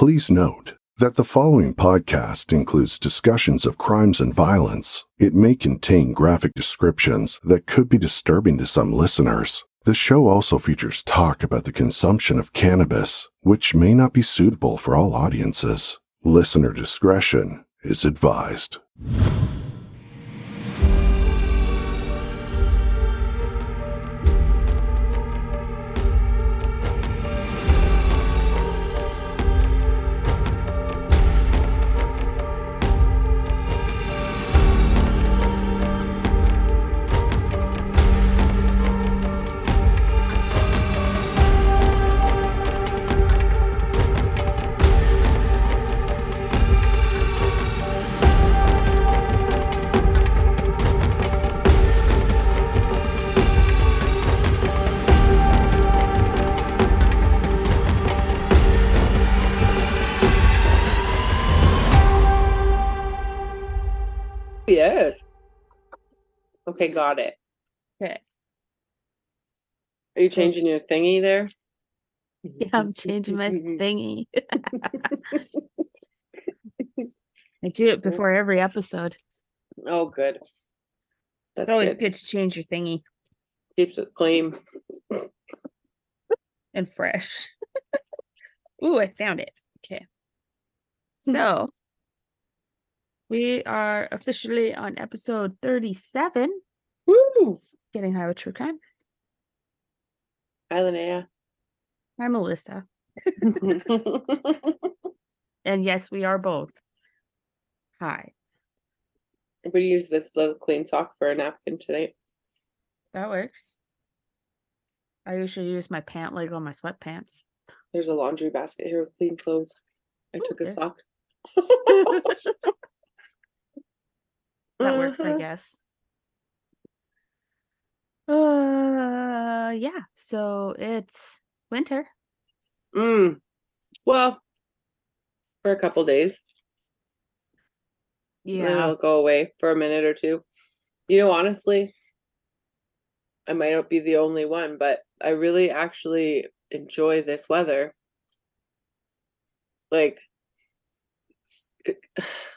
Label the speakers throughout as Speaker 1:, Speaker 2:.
Speaker 1: Please note that the following podcast includes discussions of crimes and violence. It may contain graphic descriptions that could be disturbing to some listeners. The show also features talk about the consumption of cannabis, which may not be suitable for all audiences. Listener discretion is advised.
Speaker 2: Okay, got it.
Speaker 3: Okay.
Speaker 2: Are you changing your thingy there?
Speaker 3: Yeah, I'm changing my thingy. I do it before every episode.
Speaker 2: Oh, good. That's
Speaker 3: It's always
Speaker 2: good.
Speaker 3: good to change your thingy
Speaker 2: Keeps it clean.
Speaker 3: and fresh. Ooh, I found it. Okay.
Speaker 2: Hmm.
Speaker 3: So we are officially on episode 37,
Speaker 2: Woo!
Speaker 3: getting high with true crime.
Speaker 2: Hi, Linnea.
Speaker 3: I'm Melissa. And yes, we are both. Hi.
Speaker 2: we use this little clean sock for a napkin tonight.
Speaker 3: That works. I usually use my pant leg on my sweatpants.
Speaker 2: There's a laundry basket here with clean clothes. I
Speaker 3: Ooh,
Speaker 2: took a
Speaker 3: good.
Speaker 2: sock.
Speaker 3: that works, I guess. Uh, yeah. So it's winter.
Speaker 2: Mm. Well, for a couple days. and
Speaker 3: Yeah.
Speaker 2: it'll go away for a minute or two. You know, honestly, I might not be the only one, but I really actually enjoy this weather. Like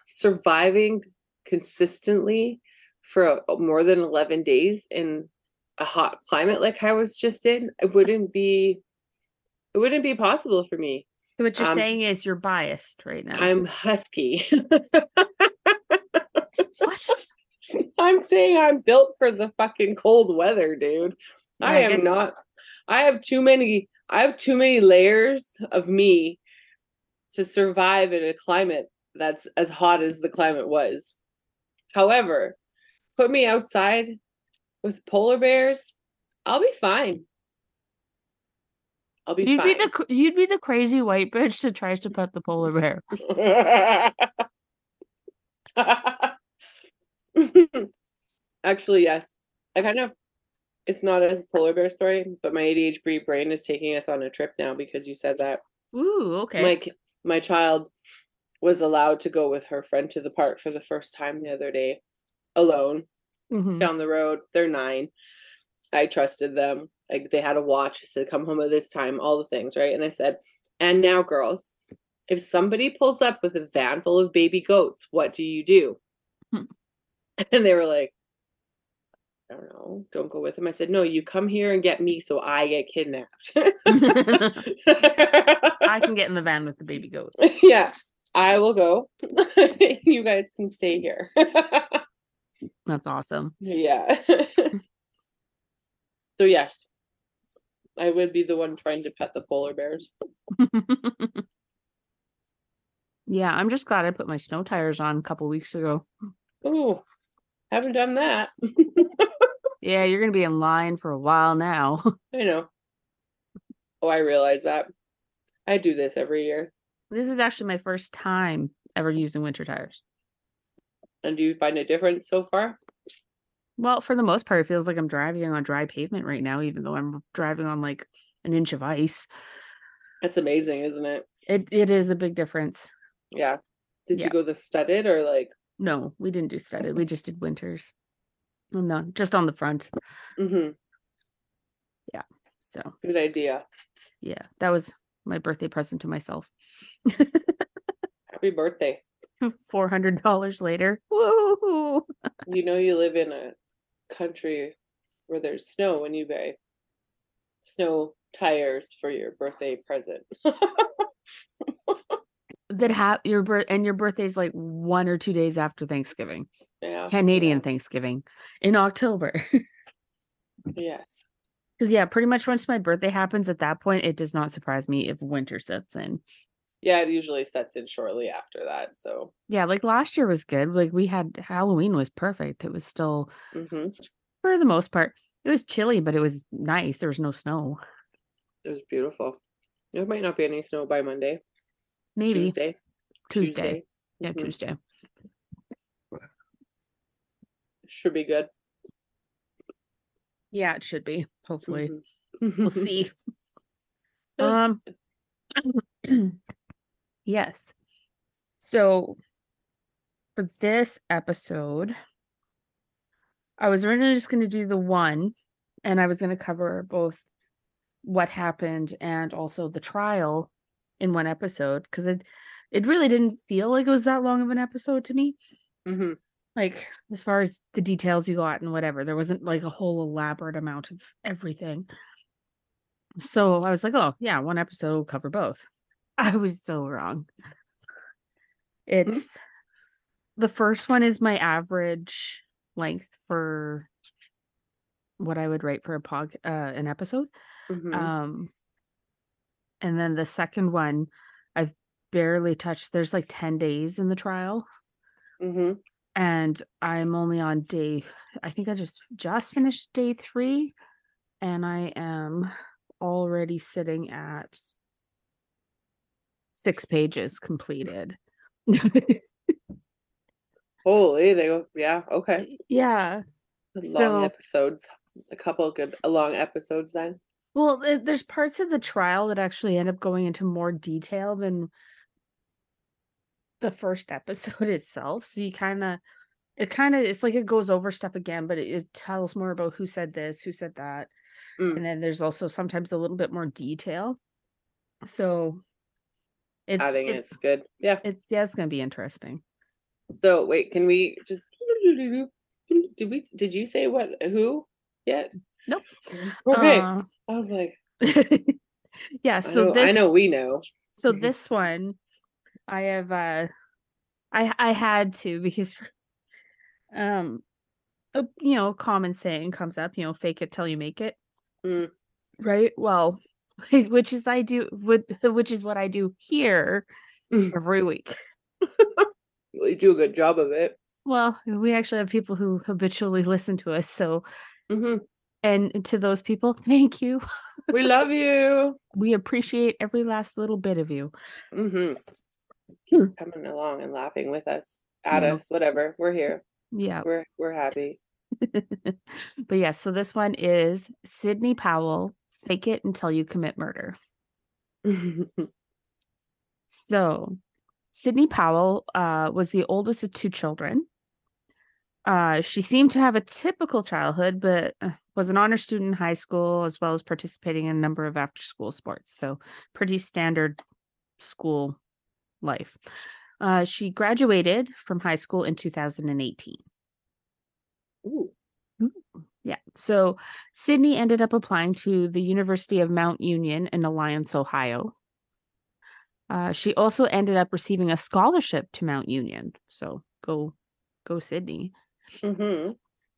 Speaker 2: surviving consistently for more than 11 days in a hot climate like I was just in, it wouldn't be it wouldn't be possible for me.
Speaker 3: So what you're
Speaker 2: um,
Speaker 3: saying is you're biased right now.
Speaker 2: I'm husky. I'm saying I'm built for the fucking cold weather, dude.
Speaker 3: Yeah,
Speaker 2: I
Speaker 3: I
Speaker 2: am not. I have too many. I have too many layers of me to survive in a climate that's as hot as the climate was. However, put me outside with polar bears, I'll be fine. I'll be
Speaker 3: You'd be the you'd be the crazy white bitch that tries to pet the polar bear.
Speaker 2: Actually, yes. I kind of. It's not a polar bear story, but my ADHD brain is taking us on a trip now because you said that.
Speaker 3: Ooh, okay.
Speaker 2: My my child was allowed to go with her friend to the park for the first time the other day, alone.
Speaker 3: Mhm.
Speaker 2: down the road. They're nine. I trusted them. Like they had a watch. I said, "Come home at this time." All the things, right? And I said, "And now, girls, if somebody pulls up with a van full of baby goats, what do you do?"
Speaker 3: Hmm.
Speaker 2: And they were like, "I don't know. Don't go with them." I said, "No, you come here and get me, so I get kidnapped."
Speaker 3: I can get in the van with the baby goats.
Speaker 2: yeah, I will go. you guys can stay here.
Speaker 3: That's awesome.
Speaker 2: Yeah. so yes, I would be the one trying to pet the polar bears.
Speaker 3: yeah, I'm just glad I put my snow tires on a couple weeks ago.
Speaker 2: Oh, haven't done that.
Speaker 3: Yeah, you're gonna be in line for a while now.
Speaker 2: I know. Oh, I realize that. I do this every year.
Speaker 3: this is actually my first time ever using winter tires.
Speaker 2: And do you find a difference so far?
Speaker 3: Well, for the most part, it feels like I'm driving on dry pavement right now, even though I'm driving on like an inch of ice.
Speaker 2: That's amazing, isn't it?
Speaker 3: It it is a big difference.
Speaker 2: Yeah. Did
Speaker 3: Yeah.
Speaker 2: you go the studded or like?
Speaker 3: No, we didn't do studded. We just did winters. No, just on the front.
Speaker 2: Mm-hmm. Yeah.
Speaker 3: So
Speaker 2: Good idea.
Speaker 3: yeah, that was my birthday present to myself.
Speaker 2: Happy birthday.
Speaker 3: Four hundred dollars later. Woo!
Speaker 2: You know you live in a country where there's snow when you buy snow tires for your birthday present.
Speaker 3: That have your birth and your birthday's like one or two days after Thanksgiving,
Speaker 2: yeah.
Speaker 3: Canadian
Speaker 2: yeah,
Speaker 3: Thanksgiving in October.
Speaker 2: Yes.
Speaker 3: Because yeah, pretty much once my birthday happens, at that point, it does not surprise me if winter sets in.
Speaker 2: Yeah, it usually sets in shortly after that. So
Speaker 3: Yeah, like last year was good. Like we had Halloween was perfect. It was still
Speaker 2: hmm
Speaker 3: for the most part. It was chilly, but it was nice. There was no snow.
Speaker 2: it was beautiful. There might not be any snow by Monday.
Speaker 3: Maybe
Speaker 2: Tuesday.
Speaker 3: Tuesday. Yeah,
Speaker 2: Mhm.
Speaker 3: Tuesday.
Speaker 2: Should be good.
Speaker 3: Yeah, it should be. Hopefully.
Speaker 2: Mhm.
Speaker 3: We'll see. Um yes. So for this episode, I was originally just going to do the one and I was going to cover both what happened and also the trial in one episode because it it really didn't feel like it was that long of an episode to me.
Speaker 2: Mhm.
Speaker 3: Like as far as the details you got and whatever, there wasn't like a whole elaborate amount of everything. So I was like, oh yeah, one episode will cover both. I was so wrong. It's the first one is my average length for what I would write for a pod uh an episode.
Speaker 2: Mhm.
Speaker 3: Um and then the second one I've barely touched there's like 10 days in the trial
Speaker 2: Mm-hmm.
Speaker 3: and I'm only on day I think I just just finished day 3 and I am already sitting at 6 pages completed.
Speaker 2: Holy, they go. Yeah. Okay.
Speaker 3: yeah.
Speaker 2: Long
Speaker 3: So-
Speaker 2: episodes. A couple good long episodes then.
Speaker 3: Well, there's parts of the trial that actually end up going into more detail than the first episode itself. So you kind of, it kind of, it's like it goes over stuff again, but it, it tells more about who said this, who said that.
Speaker 2: Mm.
Speaker 3: And then there's also sometimes a little bit more detail. So it's,
Speaker 2: Adding
Speaker 3: it's,
Speaker 2: it's good. Yeah.
Speaker 3: it's, yeah, it's going to be interesting.
Speaker 2: So wait, can we just did we did you say what who yet?
Speaker 3: Nope.
Speaker 2: Okay.
Speaker 3: Uh,
Speaker 2: I was like,
Speaker 3: yeah.
Speaker 2: I,
Speaker 3: So
Speaker 2: know,
Speaker 3: this,
Speaker 2: I know we know.
Speaker 3: so this one i have uh i i had to because um a, you know common saying comes up you know fake it till you make it
Speaker 2: Mm.
Speaker 3: right well which is i do with which is what i do here
Speaker 2: Mm.
Speaker 3: every week
Speaker 2: You do a good job of it.
Speaker 3: well we actually have people who habitually listen to us so
Speaker 2: hmm
Speaker 3: and to those people thank you
Speaker 2: We love you.
Speaker 3: we appreciate every last little bit of you
Speaker 2: hmm
Speaker 3: Hmm.
Speaker 2: Coming along and laughing with us, at
Speaker 3: Yeah.
Speaker 2: us, whatever. We're here.
Speaker 3: yeah
Speaker 2: We're we're happy.
Speaker 3: but yes, so this one is Sydney Powell, fake it until you commit murder. So Sydney Powell uh, was the oldest of two children. Uh, she seemed to have a typical childhood, but uh, was an honor student in high school as well as participating in a number of after school sports. So, pretty standard school life. Uh, she graduated from high school in 2018.
Speaker 2: Ooh.
Speaker 3: Yeah. So Sydney ended up applying to the University of Mount Union in Alliance, Ohio. Uh, she also ended up receiving a scholarship to Mount Union. So go, go Sydney.
Speaker 2: hmm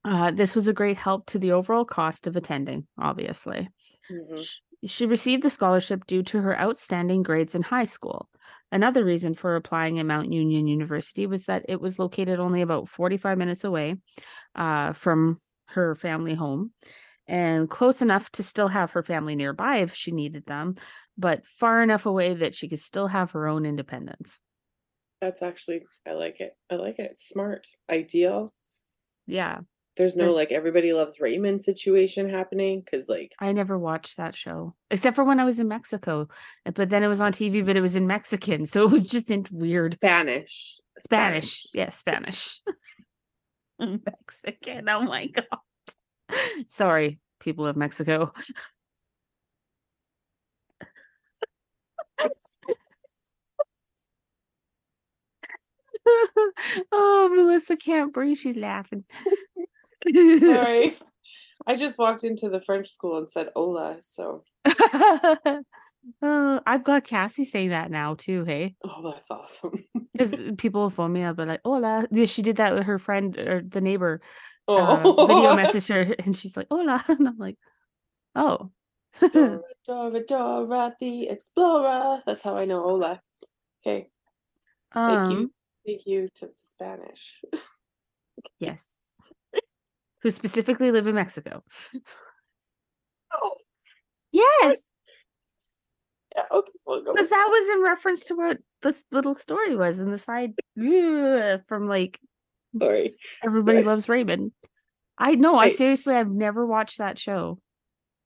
Speaker 3: Uh, this was a great help to the overall cost of attending, obviously.
Speaker 2: hmm
Speaker 3: Sh- She received the scholarship due to her outstanding grades in high school. Another reason for applying at Mount Union University was that it was located only about 45 minutes away uh, from her family home and close enough to still have her family nearby if she needed them, but far enough away that she could still have her own independence.
Speaker 2: That's actually I like it. I like it. Smart. Ideal.
Speaker 3: Yeah,
Speaker 2: There's no like everybody loves Raymond situation happening because like
Speaker 3: I never watched that show except for when I was in Mexico, eh, but then it was on TV, but it was in Mexican. So it was just in weird.
Speaker 2: Spanish.
Speaker 3: Spanish. Yeah, Spanish. Mexican. Oh my god. Sorry, people of Mexico. oh, Melissa can't breathe. She's laughing.
Speaker 2: Sorry. I just walked into the French school and said hola, so
Speaker 3: oh, I've got Cassie saying that now too. Hey,
Speaker 2: oh that's awesome.
Speaker 3: because people will phone me up and like, "Hola." She did that with her friend or the neighbor. Uh,
Speaker 2: Oh
Speaker 3: video message her, and she's like, "Hola," and I'm like, "Oh."
Speaker 2: Dora, Dora, Dora the Explorer. That's how I know hola. Okay. Thank
Speaker 3: um,
Speaker 2: you. Thank you to the Spanish.
Speaker 3: yes. Who specifically live in Mexico?
Speaker 2: Oh,
Speaker 3: Yes,
Speaker 2: yeah, okay, we'll
Speaker 3: because that was in reference to what this little story was in the side from like
Speaker 2: Sorry.
Speaker 3: Everybody. Loves Raymond. I know. I seriously, I've never watched that show.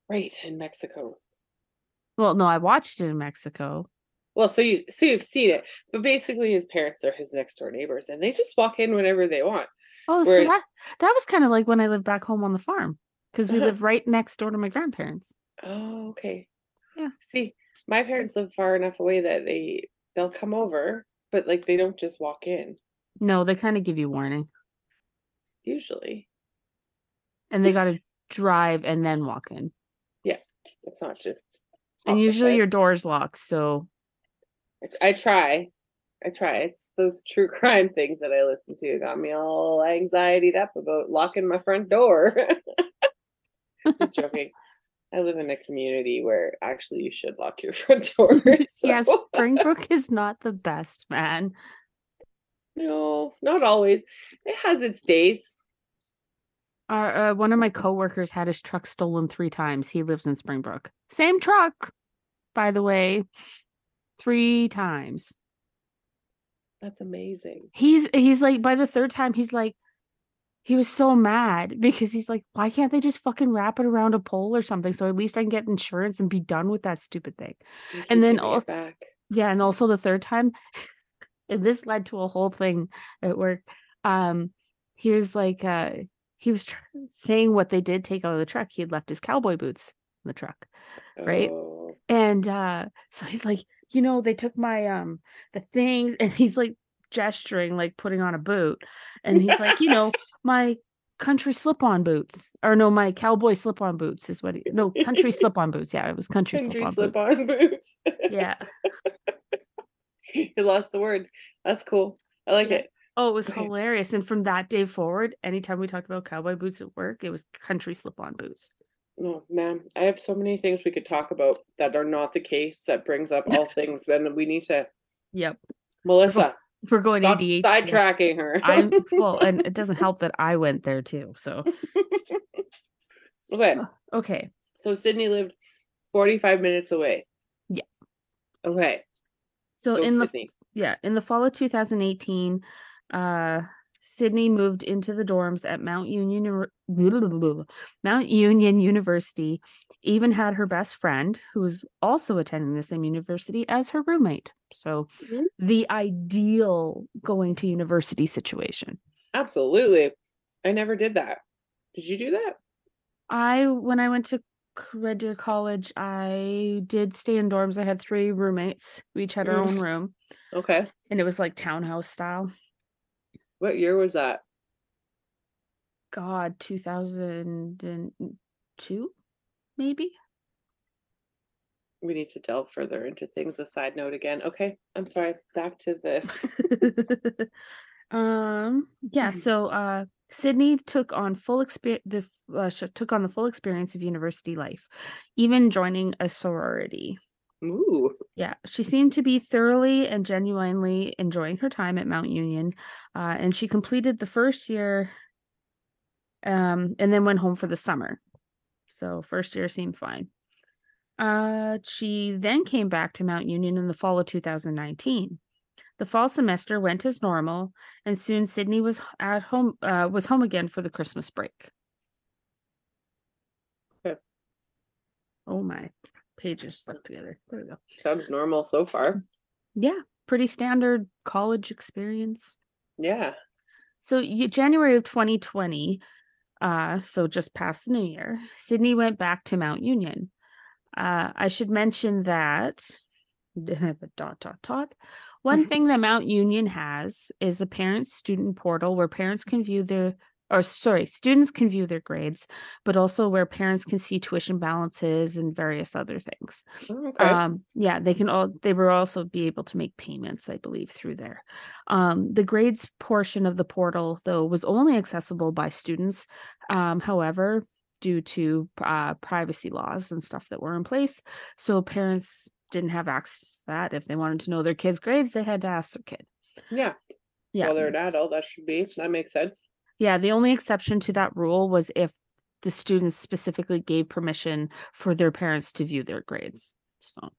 Speaker 2: Right in Mexico.
Speaker 3: Well, no, I watched it in Mexico.
Speaker 2: Well, so you so you've seen it, but basically his parents are his next door neighbors, and they just walk in whenever they want.
Speaker 3: Oh, so that that was kind of like when I lived back home on the farm because we
Speaker 2: Uh-huh.
Speaker 3: live right next door to my grandparents.
Speaker 2: Oh, okay.
Speaker 3: Yeah.
Speaker 2: See, my parents live far enough away that they they'll come over, but like they don't just walk in.
Speaker 3: No, they kind of give you warning,
Speaker 2: Usually,
Speaker 3: and they got to drive and then walk in.
Speaker 2: Yeah, it's not just.
Speaker 3: And usually your door's locked, so
Speaker 2: I try. I try. It's those true crime things that I listen to got me all anxietied up about locking my front door. Just joking. I live in a community where actually you should lock your front door.
Speaker 3: yes, Springbrook is not the best, man.
Speaker 2: No, not always. It has its days.
Speaker 3: Our, uh, one of my coworkers had his truck stolen three times. He lives in Springbrook. Same truck, by the way, three times.
Speaker 2: That's amazing.
Speaker 3: He's he's like by the third time he's like he was so mad because he's like why can't they just fucking wrap it around a pole or something so at least I can get insurance and be done with that stupid thing. And then also-
Speaker 2: back.
Speaker 3: Yeah, and also the third time, and this led to a whole thing at work. Um, he was like, uh, he was tr- saying what they did take out of the truck. He had left his cowboy boots in the truck, right?
Speaker 2: Oh,
Speaker 3: and uh, so he's like, you know, they took my um the things, and he's like gesturing, like putting on a boot, and he's like, you know, my country slip-on boots, or no, my cowboy slip-on boots is what he, no country slip-on boots. Yeah, it was country,
Speaker 2: country
Speaker 3: slip-on
Speaker 2: slip
Speaker 3: boots.
Speaker 2: on boots.
Speaker 3: Yeah.
Speaker 2: you lost the word. That's cool. I like
Speaker 3: Yeah.
Speaker 2: it.
Speaker 3: Oh, it was
Speaker 2: Okay.
Speaker 3: hilarious. And from that day forward, anytime we talked about cowboy boots at work, it was country slip on boots.
Speaker 2: Oh man, I have so many things we could talk about that are not the case. That brings up all things, and we need to.
Speaker 3: Yep.
Speaker 2: Melissa,
Speaker 3: We're going
Speaker 2: stop
Speaker 3: ADHD.
Speaker 2: sidetracking her.
Speaker 3: I'm well, and it doesn't help that I went there too. So
Speaker 2: okay, uh,
Speaker 3: okay.
Speaker 2: so Sydney lived forty-five minutes away.
Speaker 3: Yeah.
Speaker 2: Okay.
Speaker 3: So
Speaker 2: go
Speaker 3: in the yeah, in the fall of 2018, uh Sydney moved into the dorms at Mount Union Uni- Mount Union University, even had her best friend who was also attending the same university as her roommate. So
Speaker 2: Mhm.
Speaker 3: the ideal going to university situation.
Speaker 2: Absolutely. I never did that. Did you do that?
Speaker 3: I when I went to Red Deer College, I did stay in dorms. I had three roommates. We each had our
Speaker 2: Mm.
Speaker 3: own room,
Speaker 2: Okay.
Speaker 3: and it was like townhouse style.
Speaker 2: What year was that?
Speaker 3: God, 2002, maybe.
Speaker 2: We need to delve further into things. A side note again. Okay. I'm sorry. Back to the.
Speaker 3: um, yeah.
Speaker 2: Mhm.
Speaker 3: So, uh, Sydney took on full experience. The uh, took on the full experience of university life, even joining a sorority.
Speaker 2: Ooh.
Speaker 3: Yeah, she seemed to be thoroughly and genuinely enjoying her time at Mount Union, uh, and she completed the first year, um, and then went home for the summer. So first year seemed fine. Uh, she then came back to Mount Union in the fall of 2019. The fall semester went as normal, and soon Sydney was at home. Uh, was home again for the Christmas break.
Speaker 2: Okay.
Speaker 3: Oh my, pages stuck together. There we go.
Speaker 2: Sounds normal so far.
Speaker 3: Yeah, pretty standard college experience.
Speaker 2: Yeah.
Speaker 3: So you, January of 2020, uh, so just past the new year, Sydney went back to Mount Union. Uh, I should mention that dot dot dot. One thing that Mount Union has is a parent student portal where parents can view their or sorry, students can view their grades, but also where parents can see tuition balances and various other things.
Speaker 2: Oh, Okay.
Speaker 3: Um, yeah, they can all they will also be able to make payments, I believe, through there. Um, the grades portion of the portal, though, was only accessible by students. Um, however, due to uh, privacy laws and stuff that were in place, so parents didn't have access to that. If they wanted to know their kids' grades, they had to ask their kid.
Speaker 2: yeah.
Speaker 3: Yeah,
Speaker 2: Well, they're an adult. That should be. That makes sense.
Speaker 3: yeah. The only exception to that rule was if the students specifically gave permission for their parents to view their grades. So,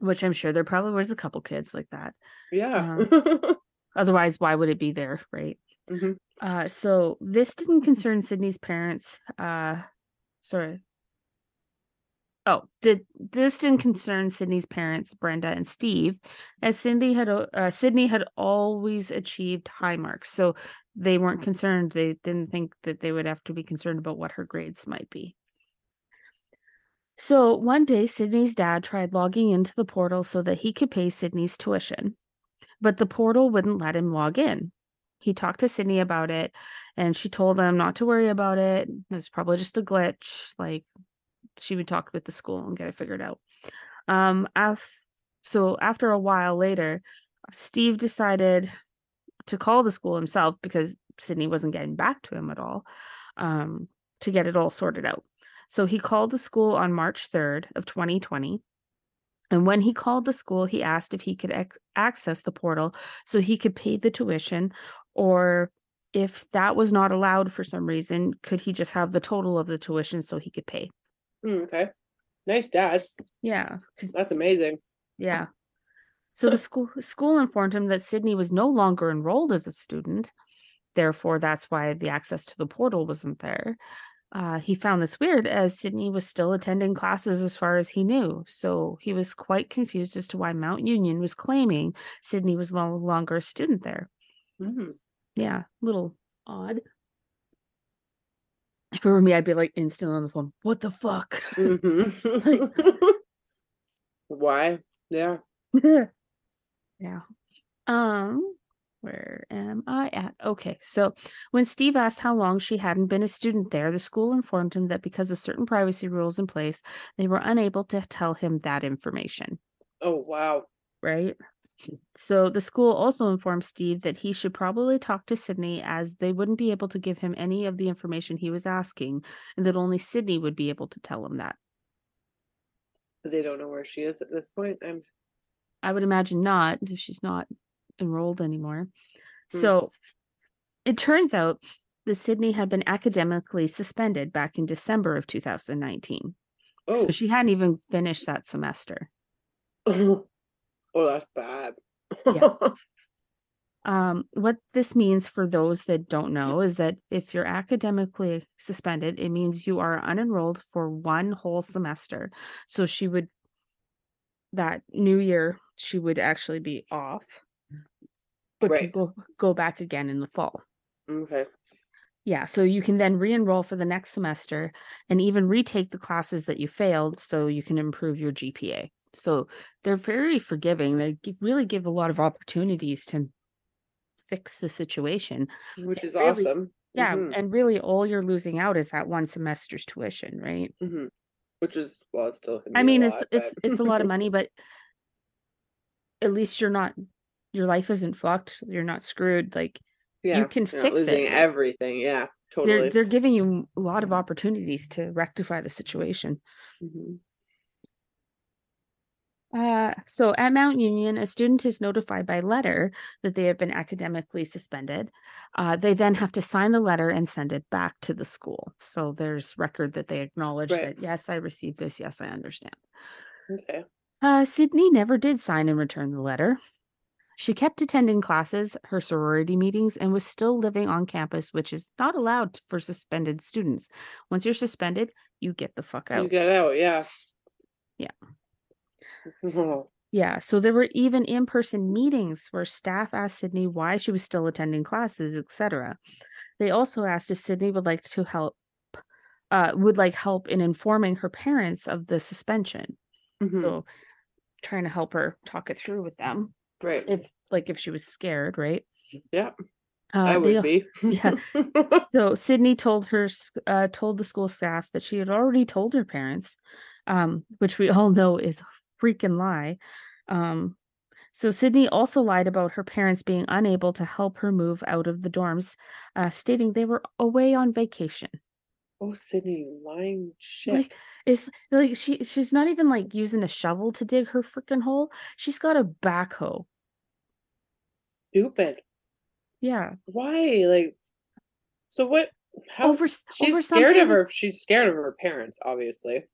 Speaker 3: which I'm sure there probably was a couple kids like that.
Speaker 2: Yeah.
Speaker 3: Otherwise, why would it be there, right?
Speaker 2: Mhm.
Speaker 3: Uh, so this didn't concern Sydney's parents. Uh, sorry. Oh, the, this didn't concern Sydney's parents, Brenda and Steve, as Cindy had uh, Sydney had always achieved high marks, so they weren't concerned. They didn't think that they would have to be concerned about what her grades might be. So one day, Sydney's dad tried logging into the portal so that he could pay Sydney's tuition, but the portal wouldn't let him log in. He talked to Sydney about it, and she told him not to worry about it. It was probably just a glitch. Like she would talk with the school and get it figured out. Um, af- so after a while later, Steve decided to call the school himself because Sydney wasn't getting back to him at all um, to get it all sorted out. So he called the school on March 3rd of 2020. And when he called the school, he asked if he could ex- access the portal so he could pay the tuition, or if that was not allowed for some reason, could he just have the total of the tuition so he could pay?
Speaker 2: Mm, okay. Nice dad.
Speaker 3: Yeah.
Speaker 2: That's amazing.
Speaker 3: yeah. So the school school informed him that Sydney was no longer enrolled as a student. Therefore, that's why the access to the portal wasn't there. Uh, he found this weird as Sydney was still attending classes as far as he knew. So he was quite confused as to why Mount Union was claiming Sydney was no longer a student there.
Speaker 2: Mhm.
Speaker 3: Yeah, little odd. If it were me, I'd be like instantly on the phone. What the fuck?
Speaker 2: Mhm. Why? Yeah.
Speaker 3: yeah. Um, where am I at? Okay, so when Steve asked how long she hadn't been a student there, the school informed him that because of certain privacy rules in place, they were unable to tell him that information,
Speaker 2: Oh wow.
Speaker 3: right? So the school also informed Steve that he should probably talk to Sydney as they wouldn't be able to give him any of the information he was asking, and that only Sydney would be able to tell him that.
Speaker 2: They don't know where she is at this point. I'm
Speaker 3: I would imagine not if she's not enrolled anymore.
Speaker 2: Hmm.
Speaker 3: So it turns out that Sydney had been academically suspended back in December of 2019.
Speaker 2: oh
Speaker 3: So she hadn't even finished that semester.
Speaker 2: oh that's bad.
Speaker 3: Yeah. Um, what this means for those that don't know is that if you're academically suspended, it means you are unenrolled for one whole semester. So she would, that new year, she would actually be off, but
Speaker 2: Right.
Speaker 3: could go go back again in the fall.
Speaker 2: okay.
Speaker 3: Yeah, so you can then re-enroll for the next semester and even retake the classes that you failed so you can improve your GPA. So they're very forgiving. They really give a lot of opportunities to fix the situation.
Speaker 2: Which is
Speaker 3: really-
Speaker 2: awesome.
Speaker 3: Yeah,
Speaker 2: Mhm,
Speaker 3: and really all you're losing out is that one semester's tuition, right?
Speaker 2: mhm. Which is well, it's still.
Speaker 3: I mean, it's
Speaker 2: lot,
Speaker 3: it's
Speaker 2: but-
Speaker 3: it's a lot of money, but at least you're not your life isn't fucked. You're not screwed. Like
Speaker 2: yeah,
Speaker 3: can
Speaker 2: you're not
Speaker 3: fix it.
Speaker 2: losing everything. Yeah,
Speaker 3: they're
Speaker 2: totally.
Speaker 3: they're giving you a lot of opportunities to rectify the situation.
Speaker 2: Mhm.
Speaker 3: Uh, so at Mount Union, a student is notified by letter that they have been academically suspended. Uh, they then have to sign the letter and send it back to the school. So there's record that they acknowledge
Speaker 2: Right.
Speaker 3: that, yes, I received this. Yes, I understand.
Speaker 2: Okay.
Speaker 3: Uh, Sydney never did sign and return the letter. She kept attending classes, her sorority meetings, and was still living on campus, which is not allowed for suspended students. Once you're suspended, you get the fuck out.
Speaker 2: You get out. Yeah.
Speaker 3: Yeah. Yeah, so there were even in-person meetings where staff asked Sydney why she was still attending classes, etc. They also asked if Sydney would like to help uh would like help in informing her parents of the suspension.
Speaker 2: mhm.
Speaker 3: So trying to help her talk it through with them.
Speaker 2: Right.
Speaker 3: If like if she was scared, right?
Speaker 2: Yeah.
Speaker 3: Uh,
Speaker 2: I
Speaker 3: they-
Speaker 2: would be.
Speaker 3: yeah. so Sydney told her uh, told the school staff that she had already told her parents, um, which we all know is freaking lie. Um, so Sydney also lied about her parents being unable to help her move out of the dorms, uh, stating they were away on vacation.
Speaker 2: oh, Sydney, lying shit.
Speaker 3: Like is like she she's not even like using a shovel to dig her freaking hole. She's got a backhoe.
Speaker 2: Stupid.
Speaker 3: Yeah,
Speaker 2: Why? Like, so what? How?
Speaker 3: over
Speaker 2: she's
Speaker 3: over
Speaker 2: scared of her. She's scared of her parents, obviously.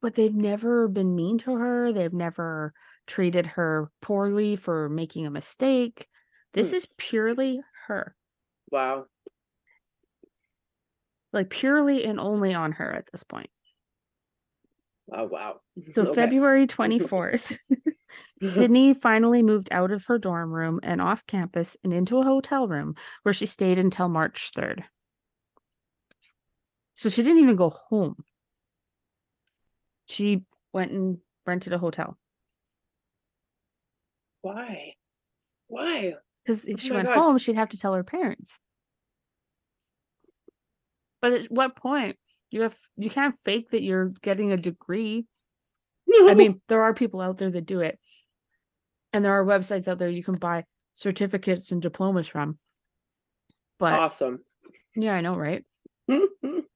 Speaker 3: But they've never been mean to her. They've never treated her poorly for making a mistake. This
Speaker 2: Hmm.
Speaker 3: is purely her,
Speaker 2: Wow.
Speaker 3: like purely and only on her at this point.
Speaker 2: Oh, wow.
Speaker 3: So
Speaker 2: Okay.
Speaker 3: February 24th, Sydney finally moved out of her dorm room and off campus and into a hotel room where she stayed until March 3rd. So she didn't even go home. She went and rented a hotel
Speaker 2: Why? Why?
Speaker 3: because oh if
Speaker 2: Oh
Speaker 3: she went
Speaker 2: God.
Speaker 3: home, she'd have to tell her parents. But at what point you have you can't fake that you're getting a degree. I mean, there are people out there that do it. And there are websites out there you can buy certificates and diplomas from. But
Speaker 2: awesome.
Speaker 3: yeah, I know, right?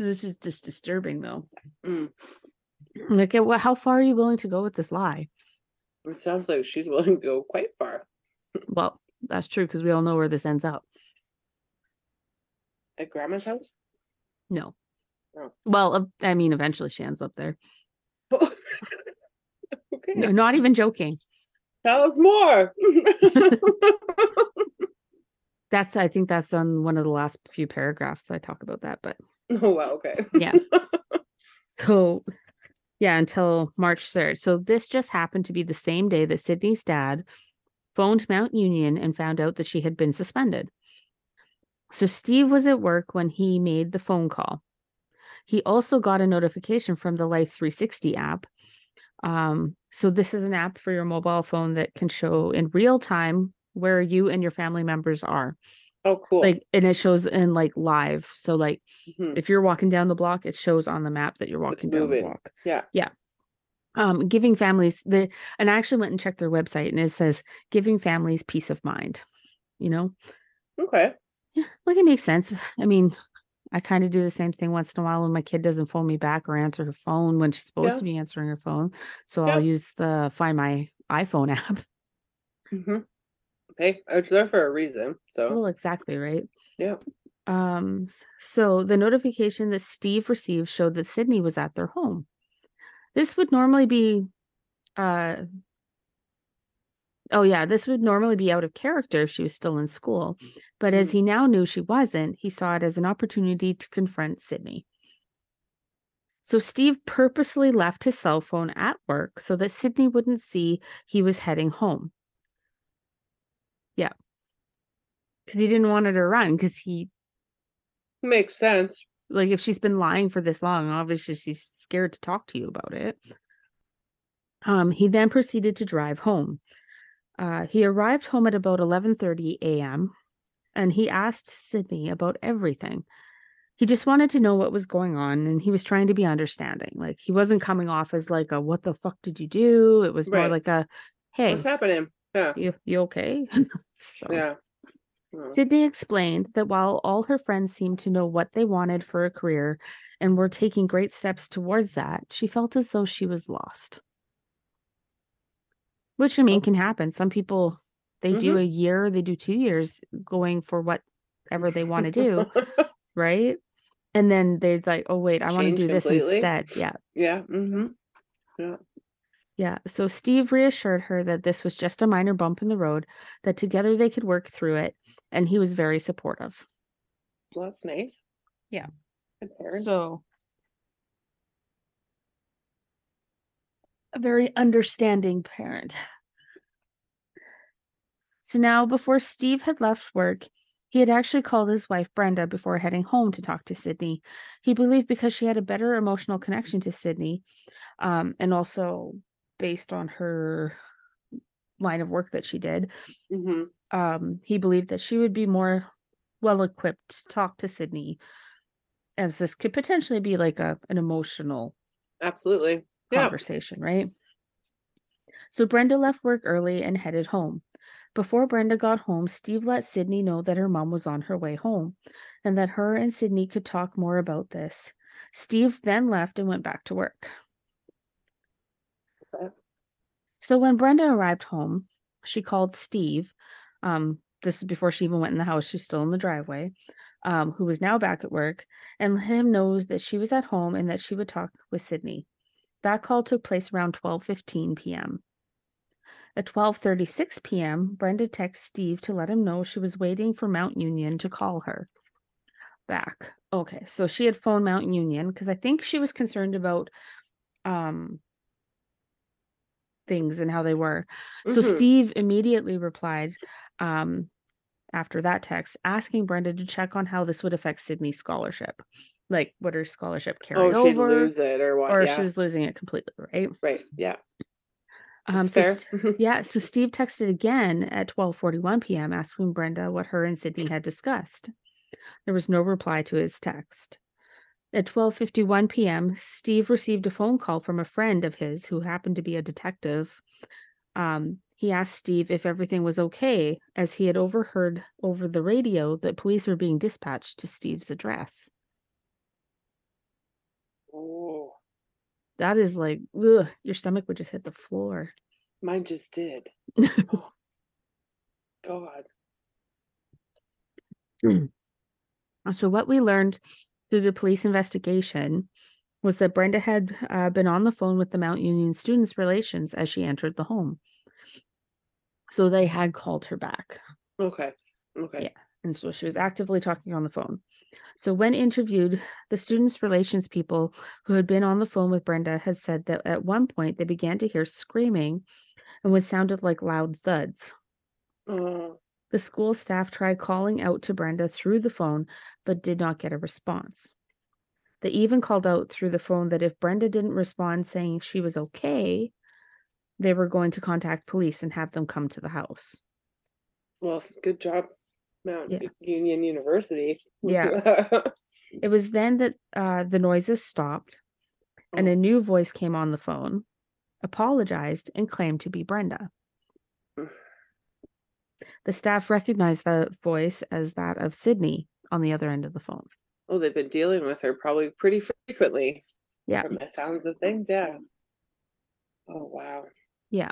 Speaker 3: This is just disturbing though.
Speaker 2: Mm.
Speaker 3: Like at what how far are you willing to go with this lie?
Speaker 2: It sounds like she's willing to go quite far.
Speaker 3: Well, that's true because we all know where this ends up.
Speaker 2: At grandma's house?
Speaker 3: No.
Speaker 2: Oh.
Speaker 3: Well, I mean, eventually she ends up there.
Speaker 2: okay.
Speaker 3: No, not even joking.
Speaker 2: Tell us more.
Speaker 3: That's I think that's on one of the last few paragraphs I talk about that. But
Speaker 2: oh, wow. Okay.
Speaker 3: yeah. so yeah, until March 3rd. So this just happened to be the same day that Sydney's dad phoned Mount Union and found out that she had been suspended. So Steve was at work when he made the phone call. He also got a notification from the Life 360 app. Um, so this is an app for your mobile phone that can show in real time where you and your family members are.
Speaker 2: Oh, cool.
Speaker 3: Like and it shows in like live. So like
Speaker 2: Mhm.
Speaker 3: if you're walking down the block, it shows on the map that you're walking down the block.
Speaker 2: Yeah.
Speaker 3: Yeah. Um, giving families the and I actually went and checked their website and it says giving families peace of mind. You know,
Speaker 2: Okay.
Speaker 3: yeah, like it makes sense. I mean, I kind of do the same thing once in a while when my kid doesn't phone me back or answer her phone when she's supposed
Speaker 2: Yeah.
Speaker 3: to be answering her phone. So
Speaker 2: Yeah.
Speaker 3: I'll use the find my iPhone app.
Speaker 2: hmm Hey, it's there for a reason. So,
Speaker 3: Well, exactly, right?
Speaker 2: yeah.
Speaker 3: Um, so the notification that Steve received showed that Sydney was at their home. This would normally be uh oh yeah, this would normally be out of character if she was still in school. But as
Speaker 2: Mm.
Speaker 3: he now knew she wasn't, he saw it as an opportunity to confront Sydney. So Steve purposely left his cell phone at work so that Sydney wouldn't see he was heading home. Yeah. Because he didn't want her to run because he
Speaker 2: Makes sense.
Speaker 3: like if she's been lying for this long obviously she's scared to talk to you about it um he then proceeded to drive home uh he arrived home at about 11:30 a.m. and he asked Sydney about everything he just wanted to know what was going on and he was trying to be understanding like he wasn't coming off as like a what the fuck did you do it was more
Speaker 2: Right.
Speaker 3: like a hey
Speaker 2: What's happening? Yeah.
Speaker 3: you you okay so
Speaker 2: Yeah. Oh,
Speaker 3: Sydney explained that while all her friends seemed to know what they wanted for a career and were taking great steps towards that, she felt as though she was lost. Which I mean
Speaker 2: Oh.
Speaker 3: can happen. Some people they do a year, they do 2 years going for whatever they want to do, right? And then they're like, "Oh wait, I want to do this instead." Yeah.
Speaker 2: yeah. Mm-hmm.
Speaker 3: Yeah. So Steve reassured her that this was just a minor bump in the road, that together they could work through it, and he was very supportive.
Speaker 2: Well, that's nice.
Speaker 3: Yeah.
Speaker 2: Good parents.
Speaker 3: So a very understanding parent. So now before Steve had left work, he had actually called his wife Brenda before heading home to talk to Sydney. He believed because she had a better emotional connection to Sydney, Um, and also based on her line of work that she did,
Speaker 2: hmm
Speaker 3: um, he believed that she would be more well equipped to talk to Sydney, as this could potentially be like a an emotional
Speaker 2: Absolutely. Yeah.
Speaker 3: conversation, right? So Brenda left work early and headed home. Before Brenda got home, Steve let Sydney know that her mom was on her way home and that her and Sydney could talk more about this. Steve then left and went back to work. So when Brenda arrived home, she called Steve. Um, this is before she even went in the house. She's still in the driveway. Um, who was now back at work, and let him know that she was at home and that she would talk with Sydney. That call took place around 12:15 p.m. At 12:36 p.m., Brenda texts Steve to let him know she was waiting for Mount Union to call her back. Okay, so she had phoned Mount Union because I think she was concerned about um things and how they were. So
Speaker 2: Mhm.
Speaker 3: Steve immediately replied um after that text asking Brenda to check on how this would affect Sydney's scholarship. Like would her scholarship carry
Speaker 2: Oh,
Speaker 3: over
Speaker 2: lose it or what?
Speaker 3: or
Speaker 2: yeah.
Speaker 3: she was losing it completely, right?
Speaker 2: Right. Yeah.
Speaker 3: Um so yeah, so Steve texted again at 12:41 p.m. asking Brenda what her and Sydney had discussed. There was no reply to his text. At 12:51 p.m., Steve received a phone call from a friend of his who happened to be a detective. Um, he asked Steve if everything was okay as he had overheard over the radio that police were being dispatched to Steve's address.
Speaker 2: oh,
Speaker 3: That is like ugh, your stomach would just hit the floor.
Speaker 2: mine just did. Oh, God.
Speaker 3: So, what we learned through the police investigation was that Brenda had uh, been on the phone with the Mount Union Students Relations as she entered the home. So, they had called her back.
Speaker 2: Okay. Okay.
Speaker 3: Yeah. And so she was actively talking on the phone. So, when interviewed, the students' relations people who had been on the phone with Brenda had said that at one point they began to hear screaming and what sounded like loud thuds.
Speaker 2: Oh,
Speaker 3: The school staff tried calling out to Brenda through the phone, but did not get a response. They even called out through the phone that if Brenda didn't respond saying she was okay, they were going to contact police and have them come to the house.
Speaker 2: well, good job, Mount
Speaker 3: Yeah.
Speaker 2: Union University.
Speaker 3: Yeah. It was then that uh, the noises stopped and
Speaker 2: Oh.
Speaker 3: a new voice came on the phone, apologized, and claimed to be Brenda. The staff recognized the voice as that of Sydney on the other end of the phone.
Speaker 2: oh, they've been dealing with her probably pretty frequently.
Speaker 3: Yeah.
Speaker 2: From the sounds of things. Yeah. Oh, wow. Yeah.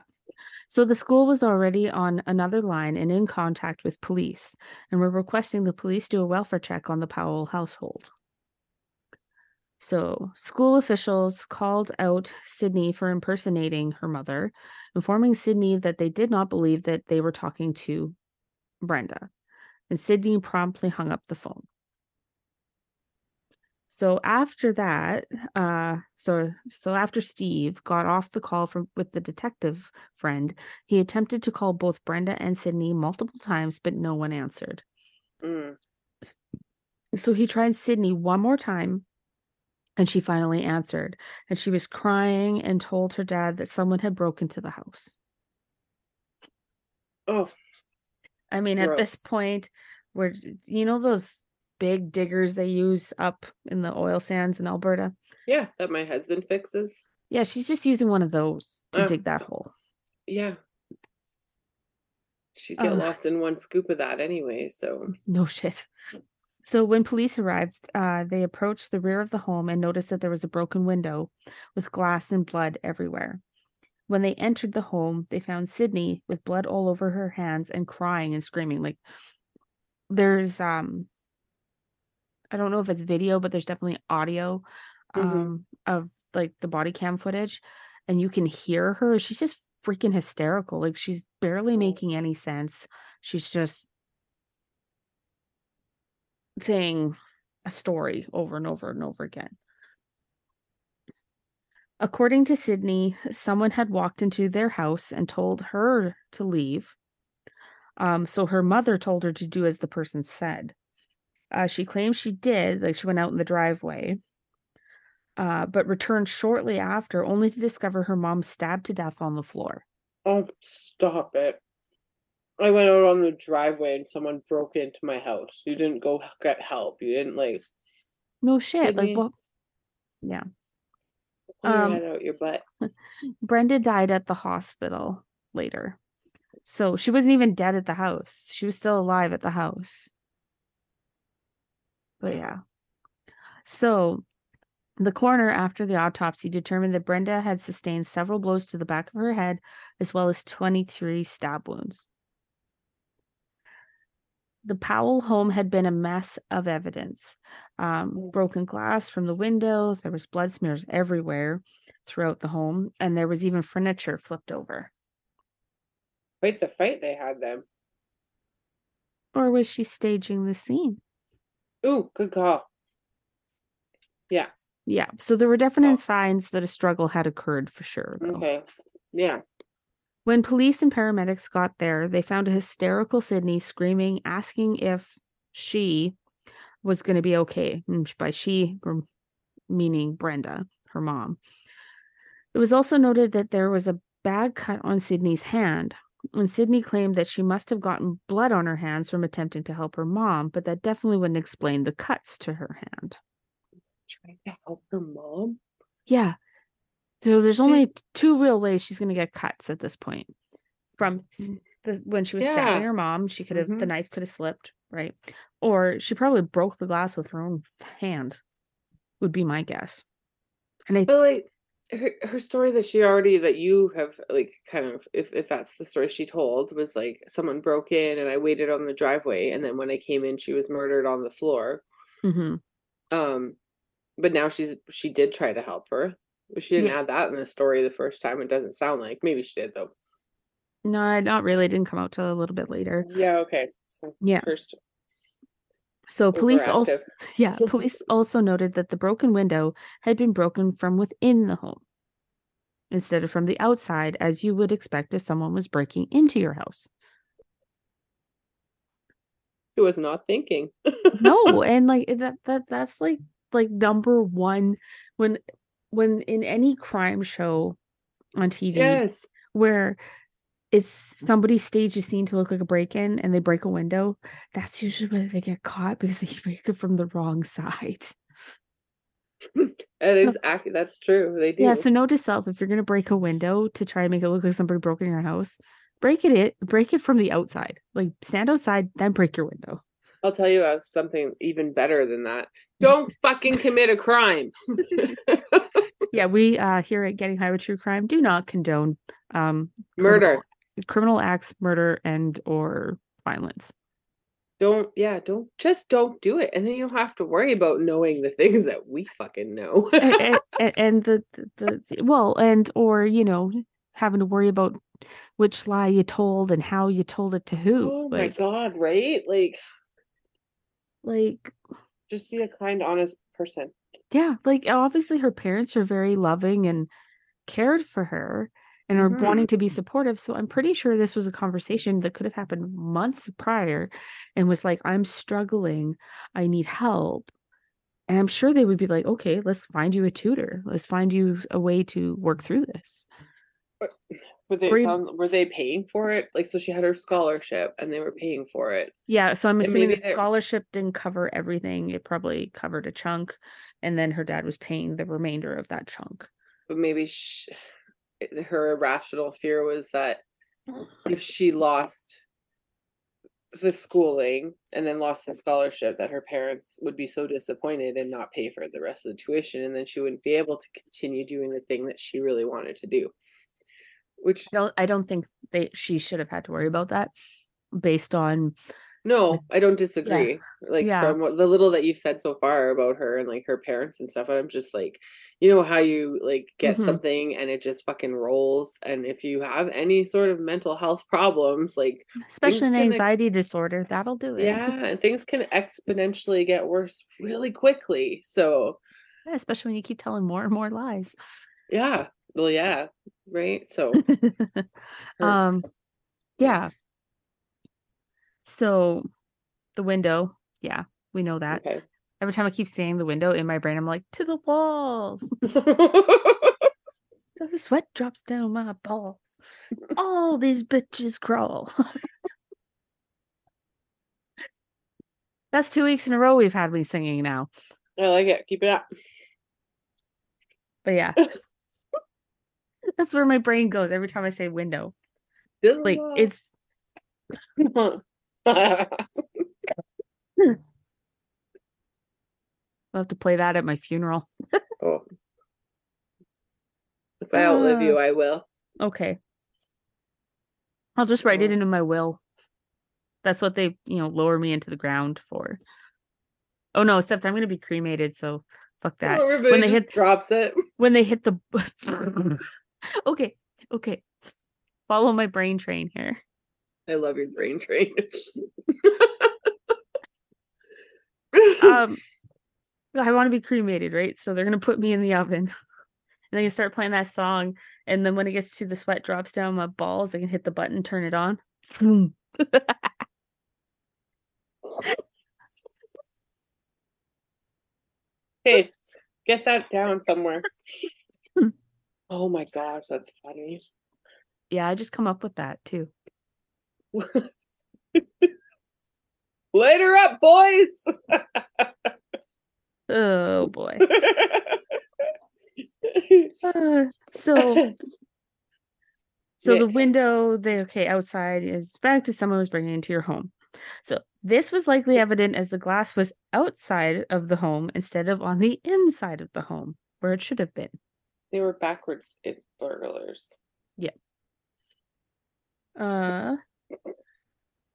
Speaker 3: So the school was already on another line and in contact with police, and were requesting the police do a welfare check on the Powell household. So school officials called out Sydney for impersonating her mother, informing Sydney that they did not believe that they were talking to Brenda. And Sydney promptly hung up the phone. So after that, uh so so after Steve got off the call from with the detective friend, he attempted to call both Brenda and Sydney multiple times, but no one answered.
Speaker 2: Mm.
Speaker 3: So he tried Sydney one more time, and she finally answered. And she was crying and told her dad that someone had broken into the house.
Speaker 2: Oh,
Speaker 3: I mean, at this point, where you know those big diggers they use up in the oil sands in Alberta?
Speaker 2: yeah. That my husband fixes.
Speaker 3: Yeah, she's just using one of those to
Speaker 2: Oh.
Speaker 3: dig that hole.
Speaker 2: Yeah. She'd get
Speaker 3: Ugh.
Speaker 2: lost in one scoop of that anyway. So,
Speaker 3: No shit. So when police arrived, uh, they approached the rear of the home and noticed that there was a broken window with glass and blood everywhere. When they entered the home, they found Sydney with blood all over her hands and crying and screaming. Like there's um I don't know if it's video, but there's definitely audio
Speaker 2: Mhm.
Speaker 3: um of like the body cam footage and you can hear her. She's just freaking hysterical. Like she's barely
Speaker 2: Oh.
Speaker 3: making any sense. She's just saying a story over and over and over again. According to Sydney, someone had walked into their house and told her to leave. Um, so her mother told her to do as the person said. Uh, she claims she did, like she went out in the driveway. uh, but returned shortly after, only to discover her mom stabbed to death on the floor.
Speaker 2: Oh, stop it. I went out on the driveway and someone broke into my house. You didn't go get help. You didn't like
Speaker 3: No shit. Like
Speaker 2: Sydney.
Speaker 3: what? Yeah.
Speaker 2: pull your
Speaker 3: Um,
Speaker 2: head out your butt.
Speaker 3: Brenda died at the hospital later. So she wasn't even dead at the house. She was still alive at the house. But yeah. So the coroner, after the autopsy, determined that Brenda had sustained several blows to the back of her head, as well as 23 stab wounds. The Powell home had been a mess of evidence. Um,
Speaker 2: Mm.
Speaker 3: broken glass from the window, there was blood smears everywhere throughout the home, and there was even furniture flipped over.
Speaker 2: Wait, the fight they had them.
Speaker 3: Or was she staging the scene?
Speaker 2: Ooh, good call. Yeah.
Speaker 3: Yeah, so there were definite
Speaker 2: Oh.
Speaker 3: signs that a struggle had occurred for sure. though.
Speaker 2: Okay. Yeah.
Speaker 3: When police and paramedics got there, they found a hysterical Sydney screaming, asking if she was going to be okay. And by she, meaning Brenda, her mom. It was also noted that there was a bad cut on Sydney's hand. And Sydney claimed that she must have gotten blood on her hands from attempting to help her mom, but that definitely wouldn't explain the cuts to her hand.
Speaker 2: Trying to help her mom.
Speaker 3: Yeah. So there's
Speaker 2: She-
Speaker 3: only two real ways she's going to get cuts at this point. From the, when she was stabbing her mom, she could have the
Speaker 2: Mhm.
Speaker 3: knife could have slipped, right? Or she probably broke the glass with her own hand. Would be my guess. And I
Speaker 2: But like her, her story that she already that you have like kind of if if that's the story she told was like someone broke in and I waited on the driveway and then when I came in she was murdered on the floor.
Speaker 3: Mhm.
Speaker 2: Um but now she's she did try to help her. She didn't
Speaker 3: Yeah.
Speaker 2: add that in the story the first time. It doesn't sound like maybe she did though.
Speaker 3: no, I- not really. It didn't come out till a little bit later.
Speaker 2: Yeah, okay. So
Speaker 3: Yeah.
Speaker 2: first
Speaker 3: So police also
Speaker 2: Overactive.
Speaker 3: yeah, police also noted that the broken window had been broken from within the home instead of from the outside as you would expect if someone was breaking into your house.
Speaker 2: she was not thinking.
Speaker 3: no and like that that that's like like number one when when in any crime show on tv
Speaker 2: Yes.
Speaker 3: where it's somebody staged a scene to look like a break-in and they break a window that's usually where they get caught because they break it from the wrong side
Speaker 2: is ac- that's true. They do.
Speaker 3: yeah so note to self if you're gonna break a window to try and make it look like somebody broke in your house break it it break it from the outside like stand outside then break your window
Speaker 2: I'll tell you uh, something even better than that. Don't fucking commit a crime.
Speaker 3: yeah we uh here at getting high with true crime do not condone um
Speaker 2: Murder.
Speaker 3: criminal acts murder and or violence
Speaker 2: Don't yeah, don't just don't do it. And then you don't have to worry about knowing the things that we fucking know.
Speaker 3: and, and, and the, the the well and or you know having to worry about which lie you told and how you told it to who
Speaker 2: oh my god, right? Like
Speaker 3: like
Speaker 2: just be a kind, honest person.
Speaker 3: Yeah like obviously her parents are very loving and cared for her and are
Speaker 2: Mhm.
Speaker 3: wanting to be supportive so i'm pretty sure this was a conversation that could have happened months prior and was like i'm struggling. I need help. And i'm sure they would be like okay let's find you a tutor. Let's find you a way to work through this
Speaker 2: Were they sound, were they paying for it? Like so she had her scholarship and they were paying for it.
Speaker 3: Yeah, so I'm
Speaker 2: And
Speaker 3: assuming the
Speaker 2: maybe they're-
Speaker 3: scholarship didn't cover everything. It probably covered a chunk, and then her dad was paying the remainder of that chunk.
Speaker 2: But maybe sh eh, her irrational fear was that if she lost the schooling and then lost the scholarship that her parents would be so disappointed and not pay for the rest of the tuition and then she wouldn't be able to continue doing the thing that she really wanted to do which
Speaker 3: I don't, I don't think they she should have had to worry about that, based on
Speaker 2: no i don't disagree like
Speaker 3: Yeah.
Speaker 2: from what the little that you've said so far about her and like her parents and stuff i'm just like you know how you like get
Speaker 3: Mhm.
Speaker 2: something and it just fucking rolls and if you have any sort of mental health problems like
Speaker 3: especially an
Speaker 2: can ex-
Speaker 3: anxiety disorder. That'll do it.
Speaker 2: Yeah, and things can exponentially get worse really quickly. So,
Speaker 3: Yeah, especially when you keep telling more and more lies.
Speaker 2: Yeah, well, yeah, right. So,
Speaker 3: um, yeah. So, the window. Yeah, we know that.
Speaker 2: okay,
Speaker 3: Every time I keep saying the window in my brain, I'm like, to the walls. The sweat drops down my balls. All these bitches crawl. That's two weeks in a row we've had me singing now.
Speaker 2: I like it. Keep it up.
Speaker 3: But yeah. That's where my brain goes every time I say window. Like it's I'll have to play that at my funeral.
Speaker 2: oh. If I outlive
Speaker 3: Uh.
Speaker 2: you, I will.
Speaker 3: Okay. I'll just write it
Speaker 2: Oh.
Speaker 3: into my will. That's what they, you know, lower me into the ground for. Oh no, except I'm gonna be cremated, so fuck that.
Speaker 2: Everybody
Speaker 3: when they hit
Speaker 2: drops it.
Speaker 3: when they hit the Okay, okay. Follow my brain train here.
Speaker 2: I love your brain train.
Speaker 3: Um I want to be cremated, right? So they're gonna put me in the oven. And they can start playing that song. And then when it gets to the sweat drops down my balls, I can hit the button, turn it on.
Speaker 2: Hey, get that down somewhere. Oh my gosh, that's funny.
Speaker 3: yeah, I just come up with that too.
Speaker 2: Later up, boys.
Speaker 3: Oh boy. Uh, so so the window they okay outside is back to someone was bringing into your home. So this was likely evident as the glass was outside of the home instead of on the inside of the home where it should have been.
Speaker 2: They were backwards in burglars.
Speaker 3: Uh,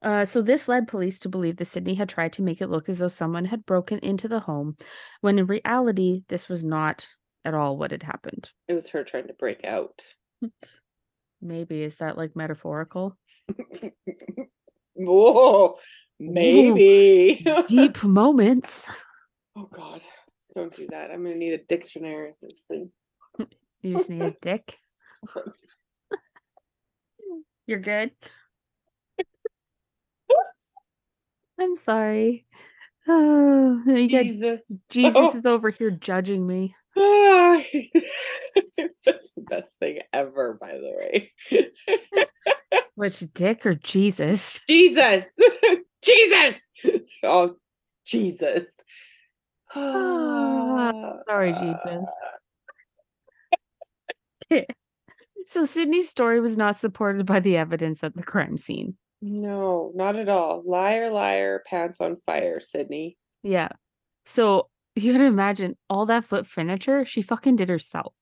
Speaker 3: uh, so this led police to believe that Sydney had tried to make it look as though someone had broken into the home, when in reality, this was not at all what had happened.
Speaker 2: It was her trying to break out.
Speaker 3: Maybe is that like metaphorical?
Speaker 2: Whoa, maybe.
Speaker 3: Deep moments.
Speaker 2: oh God, don't do that. I'm gonna need a dictionary. this thing.
Speaker 3: You just need a dick. You're good. I'm sorry. Oh, you got
Speaker 2: Jesus.
Speaker 3: Jesus
Speaker 2: Oh.
Speaker 3: is over here judging me.
Speaker 2: That's the best thing ever, by the way.
Speaker 3: Which dick or Jesus?
Speaker 2: Jesus! Jesus! Oh, Jesus.
Speaker 3: Ah, sorry, Jesus. So Sydney's story was not supported by the evidence at the crime scene.
Speaker 2: No, not at all. Liar, liar, pants on fire, Sydney.
Speaker 3: Yeah. So you gotta imagine all that foot furniture she fucking did herself.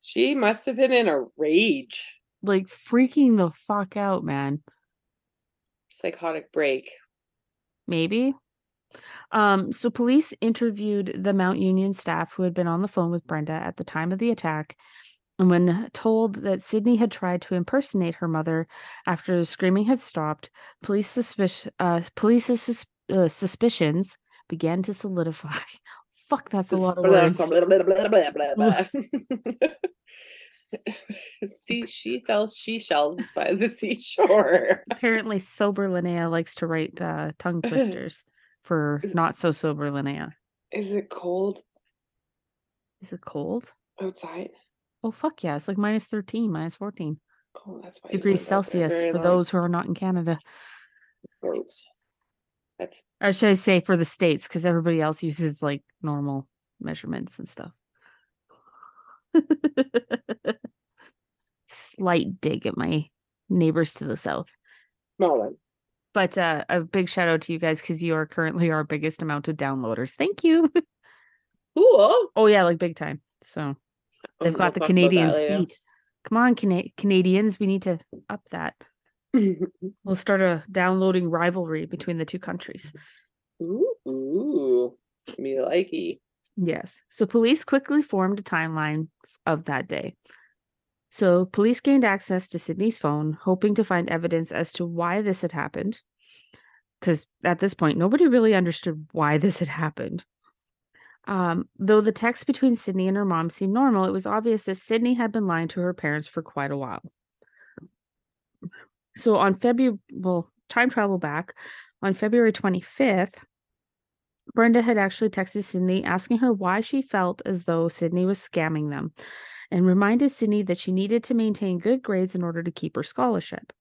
Speaker 2: She must have been in a rage.
Speaker 3: Like freaking the fuck out, man.
Speaker 2: Psychotic break.
Speaker 3: Maybe. Um, so police interviewed the Mount Union staff who had been on the phone with Brenda at the time of the attack. And when told that Sydney had tried to impersonate her mother after the screaming had stopped, police suspicion uh, police's sus- uh, suspicions began to solidify. Fuck, that's a lot of words.
Speaker 2: See, she sells she shells by the seashore.
Speaker 3: Apparently, sober Linnea likes to write uh, tongue twisters for
Speaker 2: Is-
Speaker 3: not so sober Linnea.
Speaker 2: Is it cold
Speaker 3: Is it cold?
Speaker 2: outside?
Speaker 3: Oh fuck yeah! It's like minus thirteen, minus fourteen
Speaker 2: Oh, that's why
Speaker 3: degrees
Speaker 2: weren't out there
Speaker 3: Celsius for
Speaker 2: long.
Speaker 3: those who are not in Canada.
Speaker 2: Great. That's
Speaker 3: Or should I say for the states? Because everybody else uses like normal measurements and stuff. Slight dig at my neighbors to the south.
Speaker 2: small one.
Speaker 3: But uh, a big shout out to you guys because you are currently our biggest amount of downloaders. Thank you.
Speaker 2: Cool.
Speaker 3: oh yeah, like big time. So they've
Speaker 2: Oh,
Speaker 3: got the
Speaker 2: we'll talk that
Speaker 3: Canadians beat. Come on, Cana- Canadians, we need to up that. We'll start a downloading rivalry between the two countries.
Speaker 2: ooh, ooh, me likey.
Speaker 3: Yes. So police quickly formed a timeline of that day. So police gained access to Sydney's phone, hoping to find evidence as to why this had happened. Because at this point, nobody really understood why this had happened. Um, though the text between Sydney and her mom seemed normal, it was obvious that Sydney had been lying to her parents for quite a while. So on February, well, time travel back on February 25th, Brenda had actually texted Sydney asking her why she felt as though Sydney was scamming them and reminded Sydney that she needed to maintain good grades in order to keep her scholarship.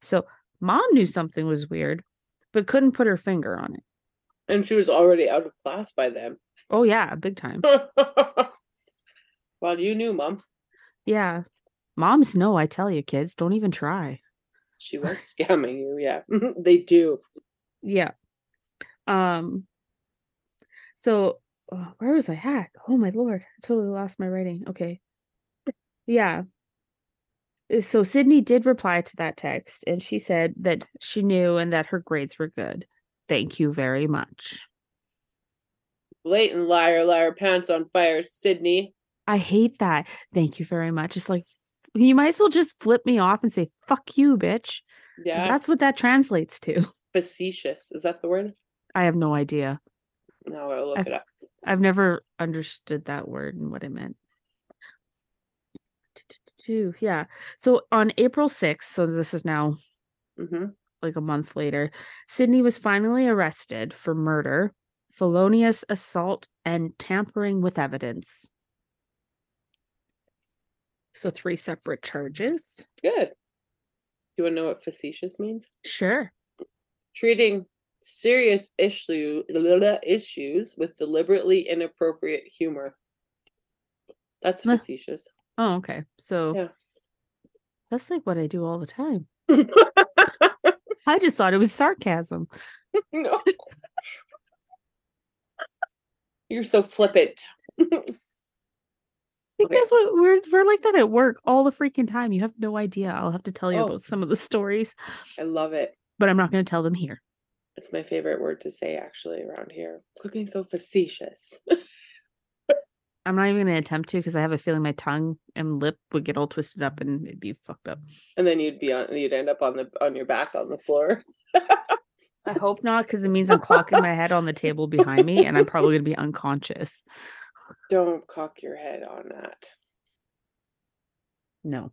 Speaker 3: So mom knew something was weird, but couldn't put her finger on it.
Speaker 2: And she was already out of class by then.
Speaker 3: Oh, yeah, big time.
Speaker 2: well, you knew, Mom.
Speaker 3: Yeah. Moms know, I tell you, kids, don't even try.
Speaker 2: She was scamming you. Yeah, they do.
Speaker 3: Yeah. Um, so oh, where was I at? Oh my lord, I totally lost my writing. Okay. Yeah. Uh, so Sydney did reply to that text and she said that she knew and that her grades were good. Thank you very much.
Speaker 2: Blatant liar, liar, pants on fire, Sydney.
Speaker 3: I hate that. Thank you very much. It's like you might as well just flip me off and say fuck you, bitch.
Speaker 2: Yeah.
Speaker 3: That's what that translates to.
Speaker 2: Facetious. Is that the word?
Speaker 3: I have no idea.
Speaker 2: No, I'll look
Speaker 3: I've,
Speaker 2: it up.
Speaker 3: I've never understood that word and what it meant. Yeah. So on April 6th, so this is now
Speaker 2: hmm
Speaker 3: like a month later, Sydney was finally arrested for murder, felonious assault, and tampering with evidence. So three separate charges.
Speaker 2: Good. You want to know what facetious means?
Speaker 3: Sure.
Speaker 2: Treating serious issue issues with deliberately inappropriate humor. That's facetious.
Speaker 3: Oh, okay. So
Speaker 2: Yeah.
Speaker 3: that's like what I do all the time. I just thought it was sarcasm.
Speaker 2: no. You're so flippant.
Speaker 3: I think
Speaker 2: Okay.
Speaker 3: that's what we're we're like that at work all the freaking time. You have no idea. I'll have to tell you
Speaker 2: Oh.
Speaker 3: about some of the stories,
Speaker 2: I love it.
Speaker 3: but I'm not going to tell them here.
Speaker 2: It's my favorite word to say actually around here. Cooking so facetious.
Speaker 3: I'm not even going to attempt to because I have a feeling my tongue and lip would get all twisted up and it'd be fucked up.
Speaker 2: and then you'd be on you'd end up on the on your back on the floor.
Speaker 3: I hope not because it means I'm clocking my head on the table behind me and I'm probably going to be unconscious.
Speaker 2: Don't cock your head on that.
Speaker 3: No,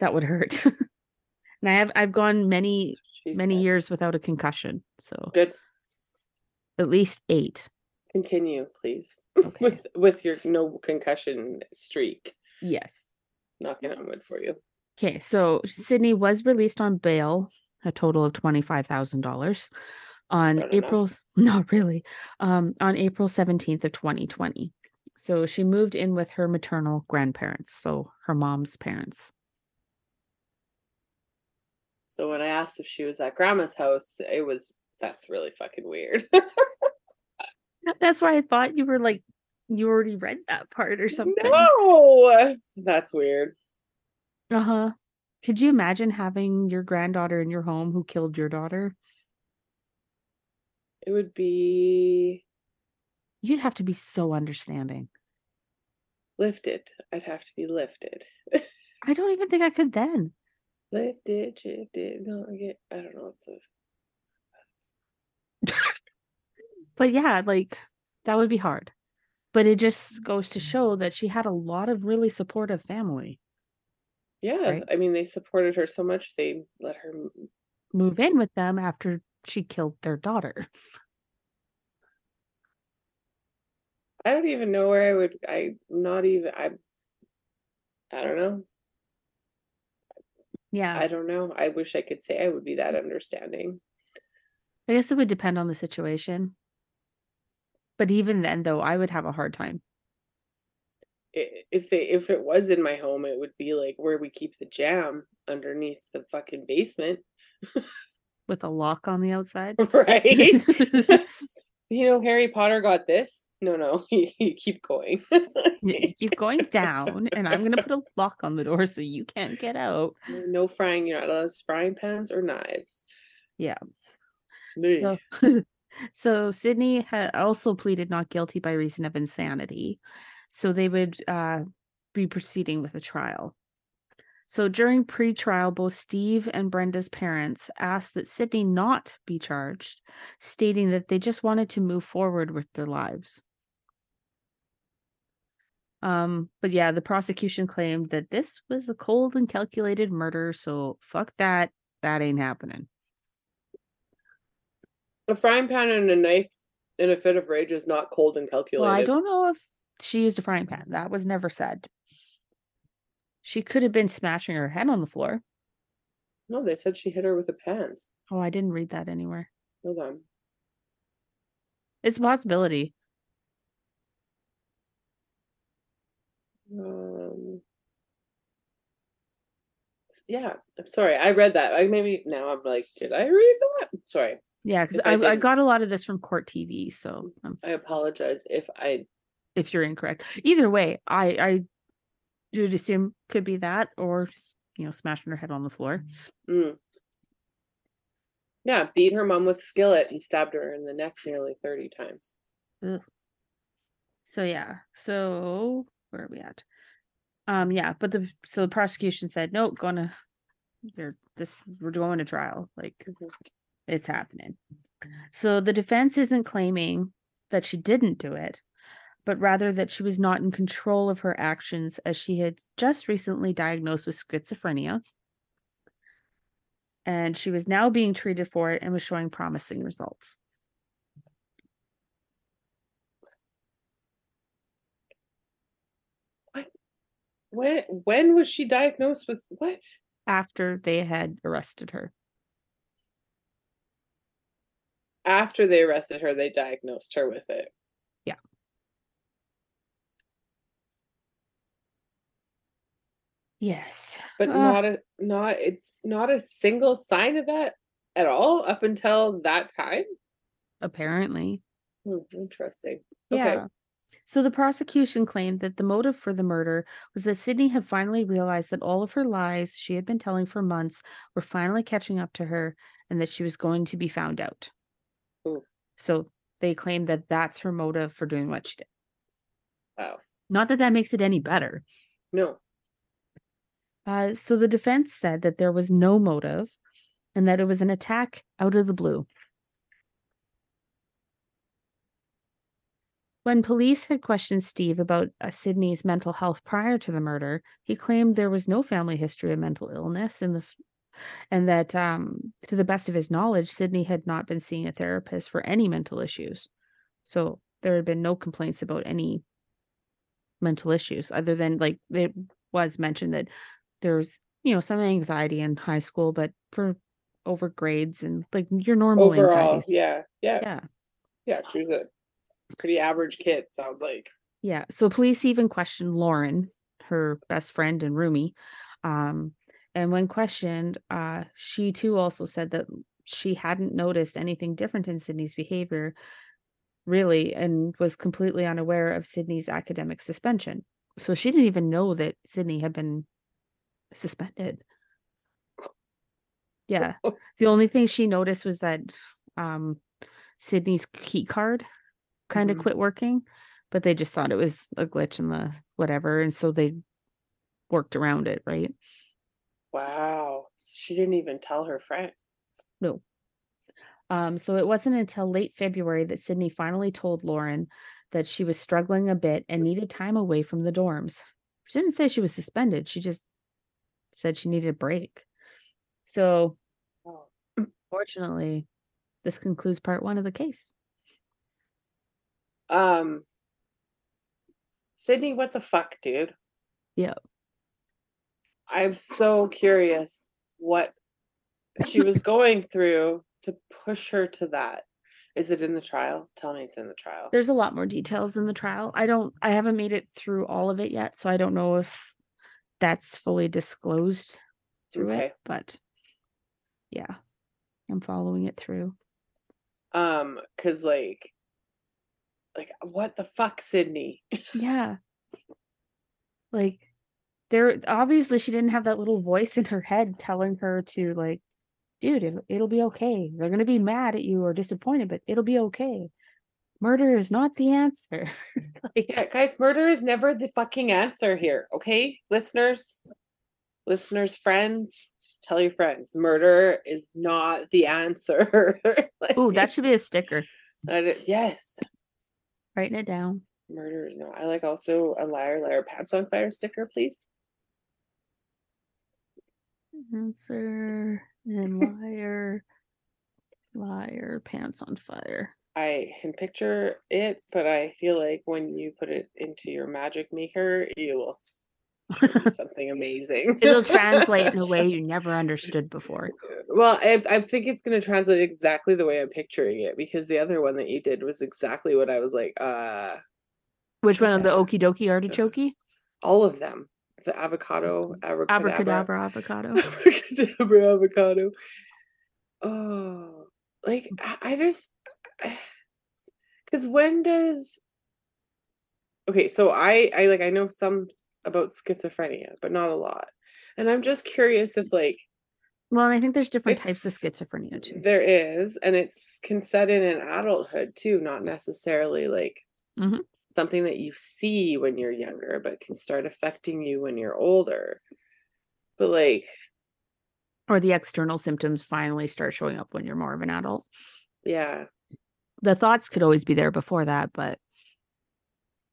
Speaker 3: that would hurt. and I have I've gone many
Speaker 2: She
Speaker 3: many
Speaker 2: said.
Speaker 3: years without a concussion, so
Speaker 2: Good.
Speaker 3: at least eight.
Speaker 2: Continue, please.
Speaker 3: Okay.
Speaker 2: with with your no concussion streak.
Speaker 3: yes.
Speaker 2: Knocking on wood for you.
Speaker 3: Okay, so Sydney was released on bail, a total of twenty-five thousand dollars, on
Speaker 2: enough.
Speaker 3: April. Not really, um, on April seventeenth of twenty twenty. So she moved in with her maternal grandparents, so her mom's parents.
Speaker 2: So when I asked if she was at grandma's house, it was that's really fucking weird.
Speaker 3: That's why I thought you were like you already read that part or something.
Speaker 2: no, that's weird.
Speaker 3: Uh huh. Could you imagine having your granddaughter in your home who killed your daughter?
Speaker 2: It would be
Speaker 3: You'd have to be so understanding.
Speaker 2: lifted. I'd have to be lifted.
Speaker 3: I don't even think I could then.
Speaker 2: lifted, shifted, gonna get. I don't know what's this.
Speaker 3: But yeah, like that would be hard. But it just goes to mm. show that she had a lot of really supportive family.
Speaker 2: Yeah,
Speaker 3: Right.
Speaker 2: I mean they supported her so much they let her.
Speaker 3: Move in with them after she killed their daughter.
Speaker 2: I don't even know where I would. I not even. I. I don't know.
Speaker 3: Yeah.
Speaker 2: I don't know. I wish I could say I would be that understanding.
Speaker 3: I guess it would depend on the situation. But even then though, I would have a hard time.
Speaker 2: If they if it was in my home, it would be like where we keep the jam underneath the fucking basement,
Speaker 3: with a lock on the outside.
Speaker 2: right? you know, Harry Potter got this. No, no, you keep going.
Speaker 3: You keep going down, and I'm gonna put a lock on the door so you can't get out.
Speaker 2: no frying. You're not allowed frying pans or knives.
Speaker 3: Yeah.
Speaker 2: Ugh.
Speaker 3: So, so Sydney had also pleaded not guilty by reason of insanity. So they would uh, be proceeding with a trial. So during pre-trial, both Steve and Brenda's parents asked that Sydney not be charged, stating that they just wanted to move forward with their lives. Um, but yeah, the prosecution claimed that this was a cold and calculated murder, so fuck that. That ain't happening.
Speaker 2: A frying pan and a knife in a fit of rage is not cold and calculated.
Speaker 3: Well, I don't know if she used a frying pan. That was never said. She could have been smashing her head on the floor.
Speaker 2: No, they said she hit her with a pan.
Speaker 3: Oh, I didn't read that anywhere.
Speaker 2: Hold on.
Speaker 3: It's a possibility.
Speaker 2: Um, yeah, I'm sorry. I read that. I maybe now I'm like, did I read that? Sorry.
Speaker 3: Yeah, because
Speaker 2: If I
Speaker 3: I, I
Speaker 2: didn't-
Speaker 3: got a lot of this from court TV. So um,
Speaker 2: I apologize if I
Speaker 3: if you're incorrect, either way, I I would assume could be that or s- you know smashing her head on the floor.
Speaker 2: mm. Yeah, beat her mom with skillet and stabbed her in the neck nearly 30 times.
Speaker 3: So yeah, so where are we at? Um, yeah, but the so the prosecution said nope, gonna you're this we're going to trial. Like
Speaker 2: Mhm.
Speaker 3: It's happening. So the defense isn't claiming that she didn't do it, but rather that she was not in control of her actions as she had just recently diagnosed with schizophrenia. And she was now being treated for it and was showing promising results.
Speaker 2: When when was she diagnosed with what?
Speaker 3: After they had arrested her.
Speaker 2: After they arrested her, they diagnosed her with it.
Speaker 3: Yeah. Yes.
Speaker 2: But
Speaker 3: Uh,
Speaker 2: not a not it not a single sign of that at all up until that time.
Speaker 3: apparently.
Speaker 2: Hmm, interesting. Okay.
Speaker 3: Yeah. So the prosecution claimed that the motive for the murder was that Sydney had finally realized that all of her lies she had been telling for months were finally catching up to her and that she was going to be found out.
Speaker 2: Ooh.
Speaker 3: So they claim that that's her motive for doing what she did.
Speaker 2: Wow.
Speaker 3: Not that that makes it any better.
Speaker 2: No.
Speaker 3: Uh, so the defense said that there was no motive and that it was an attack out of the blue. When police had questioned Steve about uh, Sydney's mental health prior to the murder, he claimed there was no family history of mental illness in the and that um, to the best of his knowledge, Sydney had not been seeing a therapist for any mental issues. So there had been no complaints about any mental issues other than like it was mentioned that there's you know some anxiety in high school, but for over grades and like your normal
Speaker 2: Overall,
Speaker 3: anxieties.
Speaker 2: yeah, yeah,
Speaker 3: Yeah.
Speaker 2: yeah. She was a pretty average kid. Sounds like.
Speaker 3: Yeah. So police even questioned Lauren, her best friend and roomie. Um, and when questioned, uh, she too also said that she hadn't noticed anything different in Sydney's behavior, really, and was completely unaware of Sydney's academic suspension. So she didn't even know that Sydney had been suspended. Yeah. The only thing she noticed was that um Sydney's key card kind of
Speaker 2: Mhm.
Speaker 3: quit working, but they just thought it was a glitch in the whatever, and so they worked around it, right?
Speaker 2: Wow. She didn't even tell her friend.
Speaker 3: No. Um, so it wasn't until late February that Sydney finally told Lauren that she was struggling a bit and needed time away from the dorms. She didn't say she was suspended. She just said she needed a break. So
Speaker 2: Oh.
Speaker 3: fortunately, this concludes part one of the case.
Speaker 2: Um. Sydney, what the fuck, dude?
Speaker 3: Yeah.
Speaker 2: I'm so curious what she was going through to push her to that. Is it in the trial? Tell me it's in the trial.
Speaker 3: There's a lot more details in the trial. I don't I haven't made it through all of it yet, so I don't know if that's fully disclosed through
Speaker 2: Okay.
Speaker 3: it, but yeah. I'm following it through.
Speaker 2: Um, cause like, like what the fuck, Sydney?
Speaker 3: Yeah. Like there obviously she didn't have that little voice in her head telling her to like dude, it'll, it'll be okay. They're going to be mad at you or disappointed, but it'll be okay. Murder is not the answer. like,
Speaker 2: Yeah, guys, murder is never the fucking answer here. Okay, listeners, listeners, friends, tell your friends, murder is not the answer. Like,
Speaker 3: oh, that should be a sticker.
Speaker 2: yes,
Speaker 3: Writing it down.
Speaker 2: murder is not. I like also a liar, liar, pants on fire sticker, please.
Speaker 3: Answer and liar, liar, pants on fire.
Speaker 2: I can picture it, but I feel like when you put it into your magic maker, you will show something amazing.
Speaker 3: It'll translate in a way you never understood before.
Speaker 2: Well, I, I think it's going to translate exactly the way I'm picturing it because the other one that you did was exactly what I was like, uh,
Speaker 3: Which one of the okie dokie artichoke?
Speaker 2: all of them. The avocado, abracadabra,
Speaker 3: Abracadabra avocado.
Speaker 2: abracadabra avocado. Oh, like I I just because when does okay? So I I like I know some about schizophrenia, but not a lot, and I'm just curious if like
Speaker 3: Well, I think there's different types of schizophrenia too.
Speaker 2: there is, and it's can set in in adulthood too, not necessarily like
Speaker 3: Mhm.
Speaker 2: Something that you see when you're younger, but can start affecting you when you're older. But like,
Speaker 3: Or the external symptoms finally start showing up when you're more of an adult.
Speaker 2: yeah,
Speaker 3: The thoughts could always be there before that, but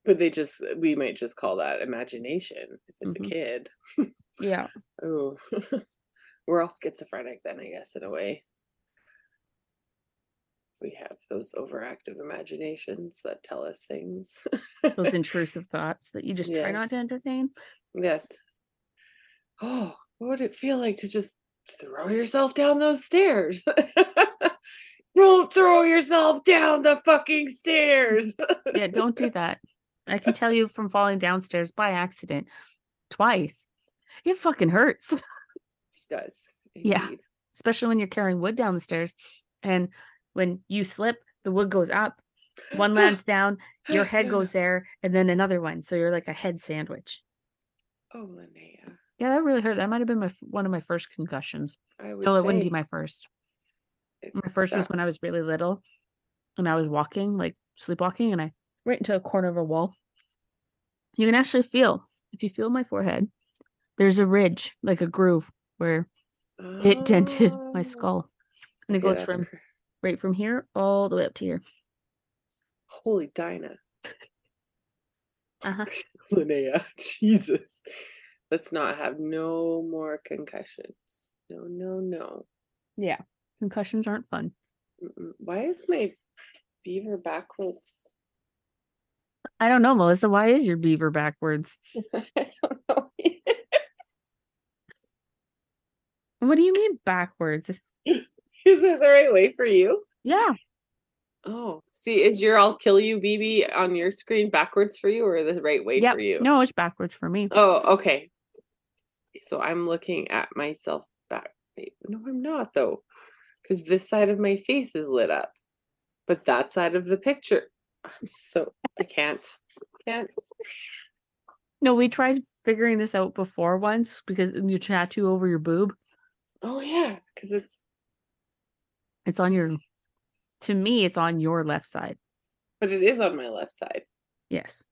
Speaker 2: but they just we might just call that imagination if it's
Speaker 3: Mhm.
Speaker 2: a kid.
Speaker 3: yeah.
Speaker 2: Oh, we're all schizophrenic then, I guess, in a way. We have those overactive imaginations that tell us things.
Speaker 3: Those intrusive thoughts that you just try not to entertain.
Speaker 2: yes. Oh, what would it feel like to just throw yourself down those stairs? Don't throw yourself down the fucking stairs.
Speaker 3: Yeah, don't do that. I can tell you from falling downstairs by accident twice. It fucking hurts, It
Speaker 2: does.
Speaker 3: Yeah. especially when you're carrying wood down the stairs. And when you slip, the wood goes up, one lands down, your head goes there, and then another one. So you're like a head sandwich.
Speaker 2: Oh, Linnea.
Speaker 3: Yeah, that really hurt. That might have been my one of my first concussions.
Speaker 2: I would
Speaker 3: No, it wouldn't be my first. My
Speaker 2: it's,
Speaker 3: first was when I was really little, and I was walking, like sleepwalking, and I right into a corner of a wall. You can actually feel if you feel my forehead. There's a ridge, like a groove, where it dented my
Speaker 2: Oh,
Speaker 3: skull, and it
Speaker 2: okay,
Speaker 3: goes from
Speaker 2: cr-
Speaker 3: right from here all the way up to here.
Speaker 2: Holy Dinah.
Speaker 3: Uh-huh.
Speaker 2: Linnea, Jesus. Let's not have no more concussions. No, no, no.
Speaker 3: Yeah, concussions aren't fun.
Speaker 2: Mm-mm. Why is my beaver backwards?
Speaker 3: I don't know, Melissa. Why is your beaver backwards?
Speaker 2: I don't know.
Speaker 3: What do you mean backwards?
Speaker 2: is it the right way for you?
Speaker 3: Yeah,
Speaker 2: Oh, see, is your I'll kill you BB on your screen backwards for you or the right way
Speaker 3: yep.
Speaker 2: for you?
Speaker 3: No, it's backwards for me.
Speaker 2: Oh, okay. So I'm looking at myself back. No, I'm not though, because this side of my face is lit up, but that side of the picture, I'm so I can't, can't.
Speaker 3: No, we tried figuring this out before once because you tattoo over your boob.
Speaker 2: Oh yeah, because it's
Speaker 3: It's on your. To me, it's on your left side.
Speaker 2: but it is on my left side.
Speaker 3: Yes.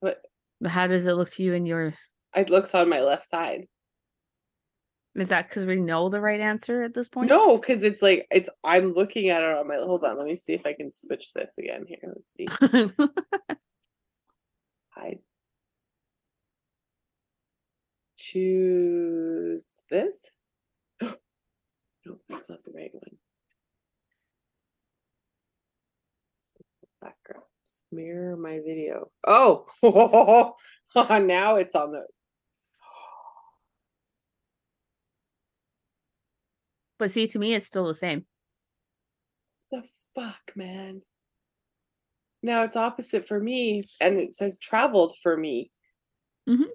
Speaker 2: But
Speaker 3: But how does it look to you in your?
Speaker 2: it looks on my left side.
Speaker 3: Is that because we know the right answer at this point?
Speaker 2: No, because it's like it's. I'm looking at it on my. Hold on, let me see if I can switch this again here. Let's see. I Choose this. No, that's not the right one. Backgrounds. Mirror my video. Oh, now it's on the.
Speaker 3: but see, to me, it's still the same.
Speaker 2: The fuck, man. Now it's opposite for me, and it says traveled for me.
Speaker 3: Mhm.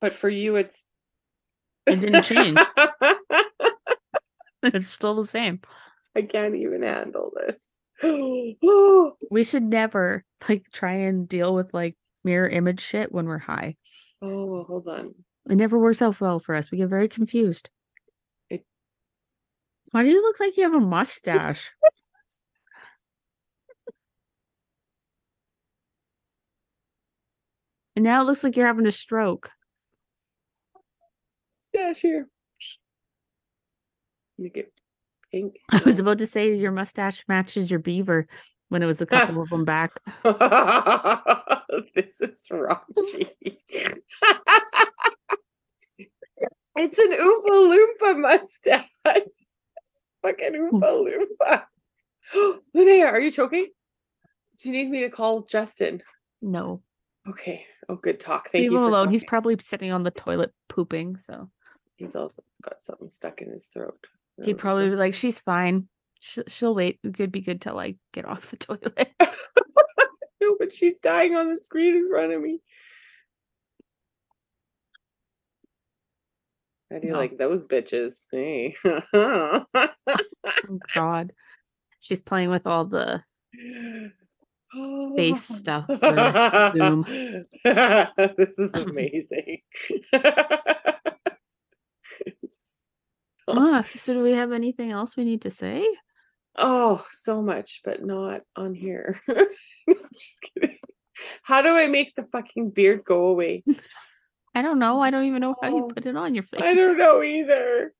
Speaker 2: But for you, it's.
Speaker 3: It didn't change. it's still the same.
Speaker 2: I can't even handle this.
Speaker 3: We should never like try and deal with like mirror image shit when we're high.
Speaker 2: oh, hold on.
Speaker 3: It never works out well for us. We get very confused.
Speaker 2: It-
Speaker 3: Why do you look like you have a mustache? and now it looks like you're having a stroke.
Speaker 2: Dash here. Make it pink.
Speaker 3: I was about to say your mustache matches your beaver when it was a couple of them back.
Speaker 2: this is raunchy. it's an Oompa Loompa mustache. Fucking Oompa mm. Loompa. Linnea, are you choking? Do you need me to call Justin?
Speaker 3: No.
Speaker 2: Okay. Oh, good talk. Thank
Speaker 3: Leave
Speaker 2: you.
Speaker 3: him
Speaker 2: for
Speaker 3: alone. He's probably sitting on the toilet pooping, so
Speaker 2: He's also got something stuck in his throat.
Speaker 3: He'd probably be like, "She's fine. She'll, she'll wait. It could be good till I get off the toilet."
Speaker 2: No, but she's dying on the screen in front of me. How do you
Speaker 3: No.
Speaker 2: like those bitches? Hey.
Speaker 3: oh God, she's playing with all the face stuff.
Speaker 2: This is amazing.
Speaker 3: Ah, so, do we have anything else we need to say?
Speaker 2: oh, so much, but not on here. I'm just kidding. How do I make the fucking beard go away?
Speaker 3: I don't know. I don't even know how you
Speaker 2: Oh,
Speaker 3: put it on your face.
Speaker 2: I don't know either.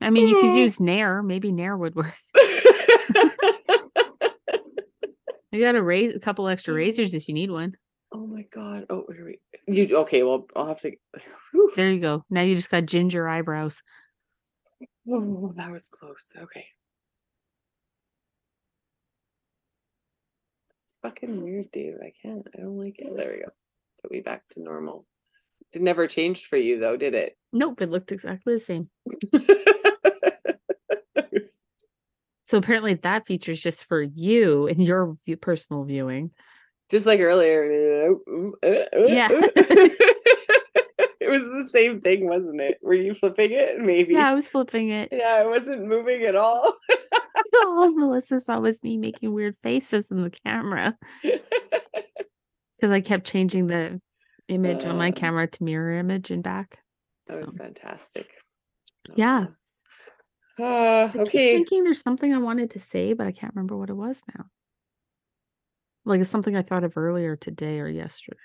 Speaker 3: I mean, you could
Speaker 2: Oh.
Speaker 3: use Nair. Maybe Nair would work. You got to raise a couple extra razors if you need one.
Speaker 2: oh my god. Oh, here we. You okay? Well, I'll have to. Whew.
Speaker 3: There you go. Now you just got ginger eyebrows.
Speaker 2: Oh, that was close. Okay. It's fucking weird, David. I can't. I don't like it. There we go. Put me back to normal. It never changed for you though, did it?
Speaker 3: Nope, it looked exactly the same. So apparently that feature is just for you and your personal viewing.
Speaker 2: Just like earlier.
Speaker 3: Yeah.
Speaker 2: it was the same thing, wasn't it? Were you flipping it? Maybe.
Speaker 3: Yeah, I was flipping it.
Speaker 2: Yeah, I wasn't moving at all.
Speaker 3: So all Melissa saw was me making weird faces in the camera because I kept changing the image on my
Speaker 2: Uh.
Speaker 3: camera to mirror image and back.
Speaker 2: That was
Speaker 3: So,
Speaker 2: fantastic.
Speaker 3: yeah.
Speaker 2: Uh, okay.
Speaker 3: thinking there's something I wanted to say, but I can't remember what it was now. Like it's something I thought of earlier today or yesterday.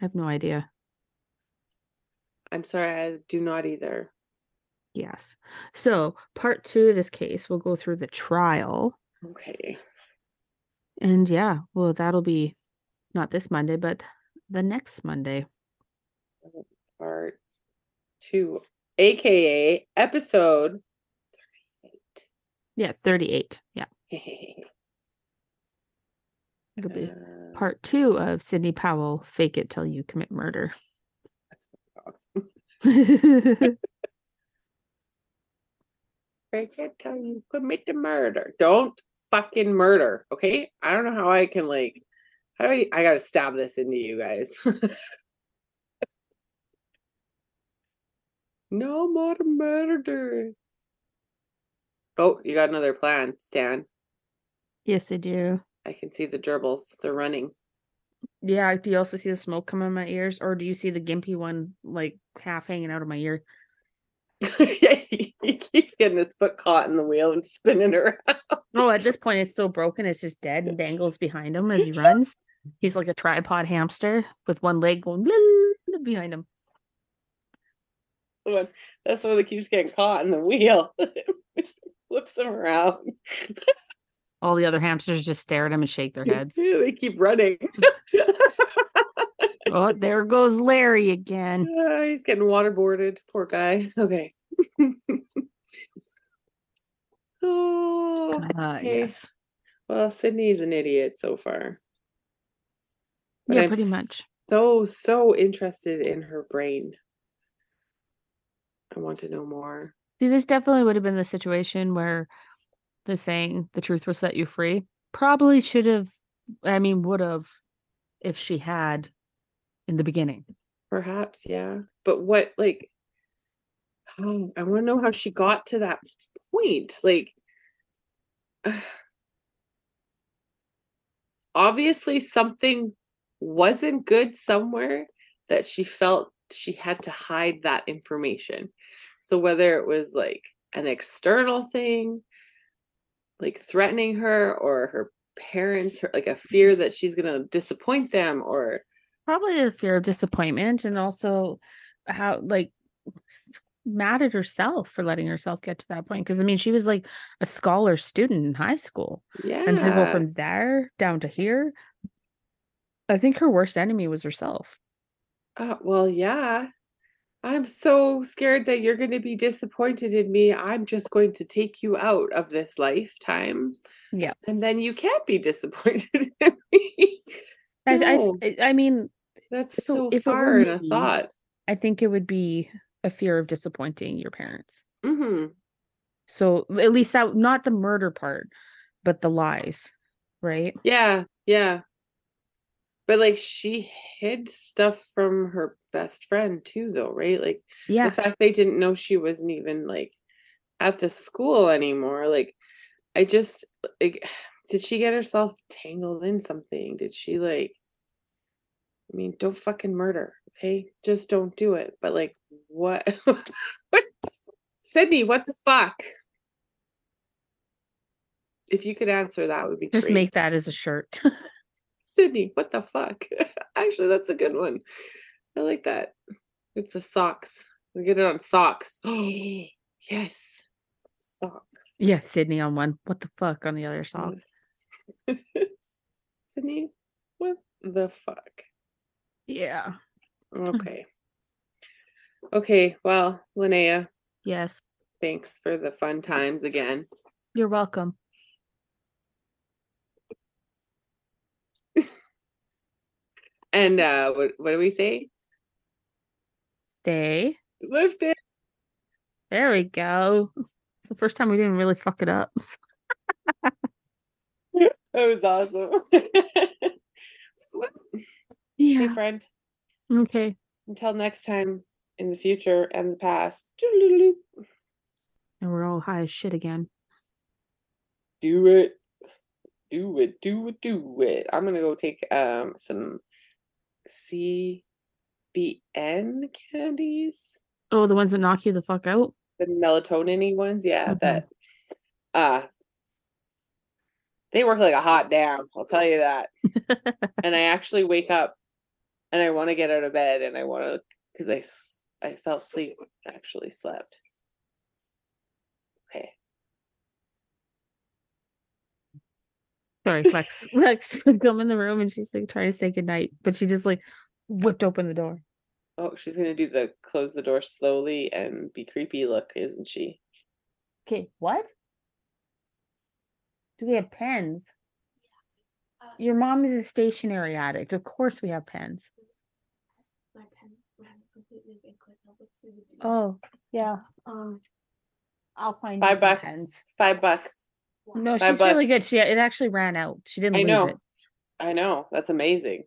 Speaker 3: I have no idea.
Speaker 2: I'm sorry, I do not either.
Speaker 3: Yes. So part two of this case, we'll go through the trial.
Speaker 2: Okay.
Speaker 3: And yeah, well, that'll be not this Monday, but the next Monday.
Speaker 2: Part two, aka episode 38.
Speaker 3: Yeah, 38. Yeah.
Speaker 2: 38.
Speaker 3: It'll be
Speaker 2: Uh,
Speaker 3: part two of Sydney Powell, Fake It Till You Commit Murder.
Speaker 2: that's dogs. Break it till you commit the murder. Don't fucking murder, okay? I don't know how I can like. How do I? I gotta stab this into you guys. no more murder. Oh, you got another plan, Stan.
Speaker 3: yes, I do.
Speaker 2: I can see the gerbils. They're running.
Speaker 3: Yeah, do you also see the smoke come in my ears? Or do you see the gimpy one like half hanging out of my ear?
Speaker 2: yeah, he, he keeps getting his foot caught in the wheel and spinning around.
Speaker 3: Oh, at this point it's so broken it's just dead and dangles behind him as he runs. He's like a tripod hamster with one leg going behind him.
Speaker 2: One- That's the one that keeps getting caught in the wheel. Flips him around.
Speaker 3: All the other hamsters just stare at him and shake their heads.
Speaker 2: they keep running.
Speaker 3: oh, there goes Larry again.
Speaker 2: Ah, he's getting waterboarded. Poor guy. Okay. oh,
Speaker 3: Uh,
Speaker 2: okay.
Speaker 3: yes.
Speaker 2: well, Sydney's an idiot so far. But
Speaker 3: Yeah,
Speaker 2: I'm
Speaker 3: pretty much.
Speaker 2: So, so interested in her brain. I want to know more.
Speaker 3: See, this definitely would have been the situation where the saying the truth will set you free probably should have, I mean, would have if she had in the beginning.
Speaker 2: Perhaps, yeah. But what, like, oh, I want to know how she got to that point. Like, obviously, something wasn't good somewhere that she felt she had to hide that information. So, whether it was like an external thing, like threatening her, or her parents, her, like a fear that she's going to disappoint them, or
Speaker 3: Probably a fear of disappointment and also how, like, mad at herself for letting herself get to that point. Because, I mean, she was like a scholar student in high school.
Speaker 2: yeah.
Speaker 3: And to go from there down to here, I think her worst enemy was herself.
Speaker 2: Uh, well, yeah. I'm so scared that you're going to be disappointed in me. I'm just going to take you out of this lifetime.
Speaker 3: Yeah.
Speaker 2: And then you can't be disappointed in me.
Speaker 3: I,
Speaker 2: No.
Speaker 3: I, I mean,
Speaker 2: That's so
Speaker 3: were
Speaker 2: far in a thought.
Speaker 3: I think it would be a fear of disappointing your parents.
Speaker 2: hmm
Speaker 3: So at least that, not the murder part, but the lies, right?
Speaker 2: Yeah, yeah. But like she hid stuff from her best friend too, though, right? Like
Speaker 3: Yeah.
Speaker 2: the fact they didn't know she wasn't even like at the school anymore. Like I just like did she get herself tangled in something? Did she like I mean, don't fucking murder, okay? Just don't do it. But like what what Sydney, what the fuck? If you could answer that would be
Speaker 3: Just
Speaker 2: great.
Speaker 3: make that as a shirt.
Speaker 2: Sydney, what the fuck? Actually, that's a good one. I like that. It's the socks. We get it on socks. Oh, yes. Socks.
Speaker 3: yeah, Sydney on one. What the fuck on the other sock?
Speaker 2: yes. Sydney, what the fuck?
Speaker 3: Yeah. Hmm.
Speaker 2: Okay. Okay, well, Linnea,
Speaker 3: Yes.
Speaker 2: thanks for the fun times again.
Speaker 3: You're welcome.
Speaker 2: And uh what what do we say?
Speaker 3: Stay.
Speaker 2: Lift it.
Speaker 3: There we go. It's the first time we didn't really fuck it up.
Speaker 2: That was awesome. hey friend.
Speaker 3: Okay.
Speaker 2: Until next time in the future and the past.
Speaker 3: And we're all high as shit again.
Speaker 2: Do it. Do it. Do it. Do it. I'm gonna go take um some CBN candies.
Speaker 3: Oh, the ones that knock you the fuck out?
Speaker 2: The melatonin ones, yeah,
Speaker 3: Mhm.
Speaker 2: that uh they work like a hot damn, I'll tell you that. and I actually wake up and I want to get out of bed and I want to because I I fell asleep actually slept. Okay.
Speaker 3: Sorry, Lex. Lex would come in the room and she's like trying to say goodnight, but she just like whipped open the door.
Speaker 2: Oh, she's gonna do the close the door slowly and be creepy look, isn't she?
Speaker 3: Okay, what? Do we have pens? Your mom is a stationery addict. Of course we have pens. Oh, yeah. Um I'll find you
Speaker 2: Five bucks.
Speaker 3: pens.
Speaker 2: Five bucks.
Speaker 3: No,
Speaker 2: Five
Speaker 3: she's really good. She it actually ran out. She didn't
Speaker 2: I
Speaker 3: lose
Speaker 2: know.
Speaker 3: it.
Speaker 2: I know. That's amazing.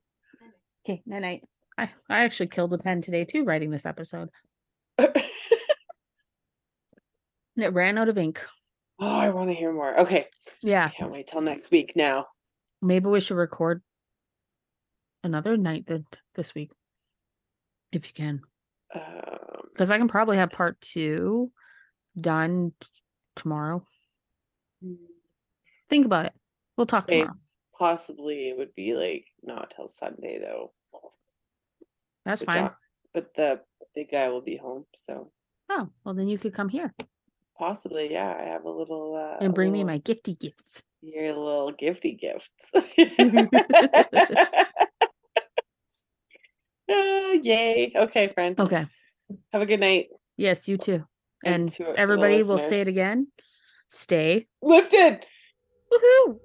Speaker 3: Okay, night night. I, I actually killed a pen today too, writing this episode. it ran out of ink.
Speaker 2: Oh, I want to hear more. Okay.
Speaker 3: Yeah.
Speaker 2: I Can't wait till next week now.
Speaker 3: Maybe we should record another night that this week. If you can.
Speaker 2: Um,
Speaker 3: Because I can probably have part two done t- tomorrow. Think about it. We'll talk
Speaker 2: Okay.
Speaker 3: tomorrow.
Speaker 2: possibly it would be like not till Sunday though.
Speaker 3: That's
Speaker 2: The
Speaker 3: fine.
Speaker 2: But the big guy will be home, so
Speaker 3: Oh, well then you could come here
Speaker 2: possibly, yeah. I have a little uh,
Speaker 3: and bring me my gifty gifts.
Speaker 2: your little gifty gifts. Ah, yay. Okay, friend.
Speaker 3: Okay.
Speaker 2: Have a good night.
Speaker 3: Yes, you too.
Speaker 2: And
Speaker 3: And everybody will say it again. Stay.
Speaker 2: Lifted.
Speaker 3: Woohoo!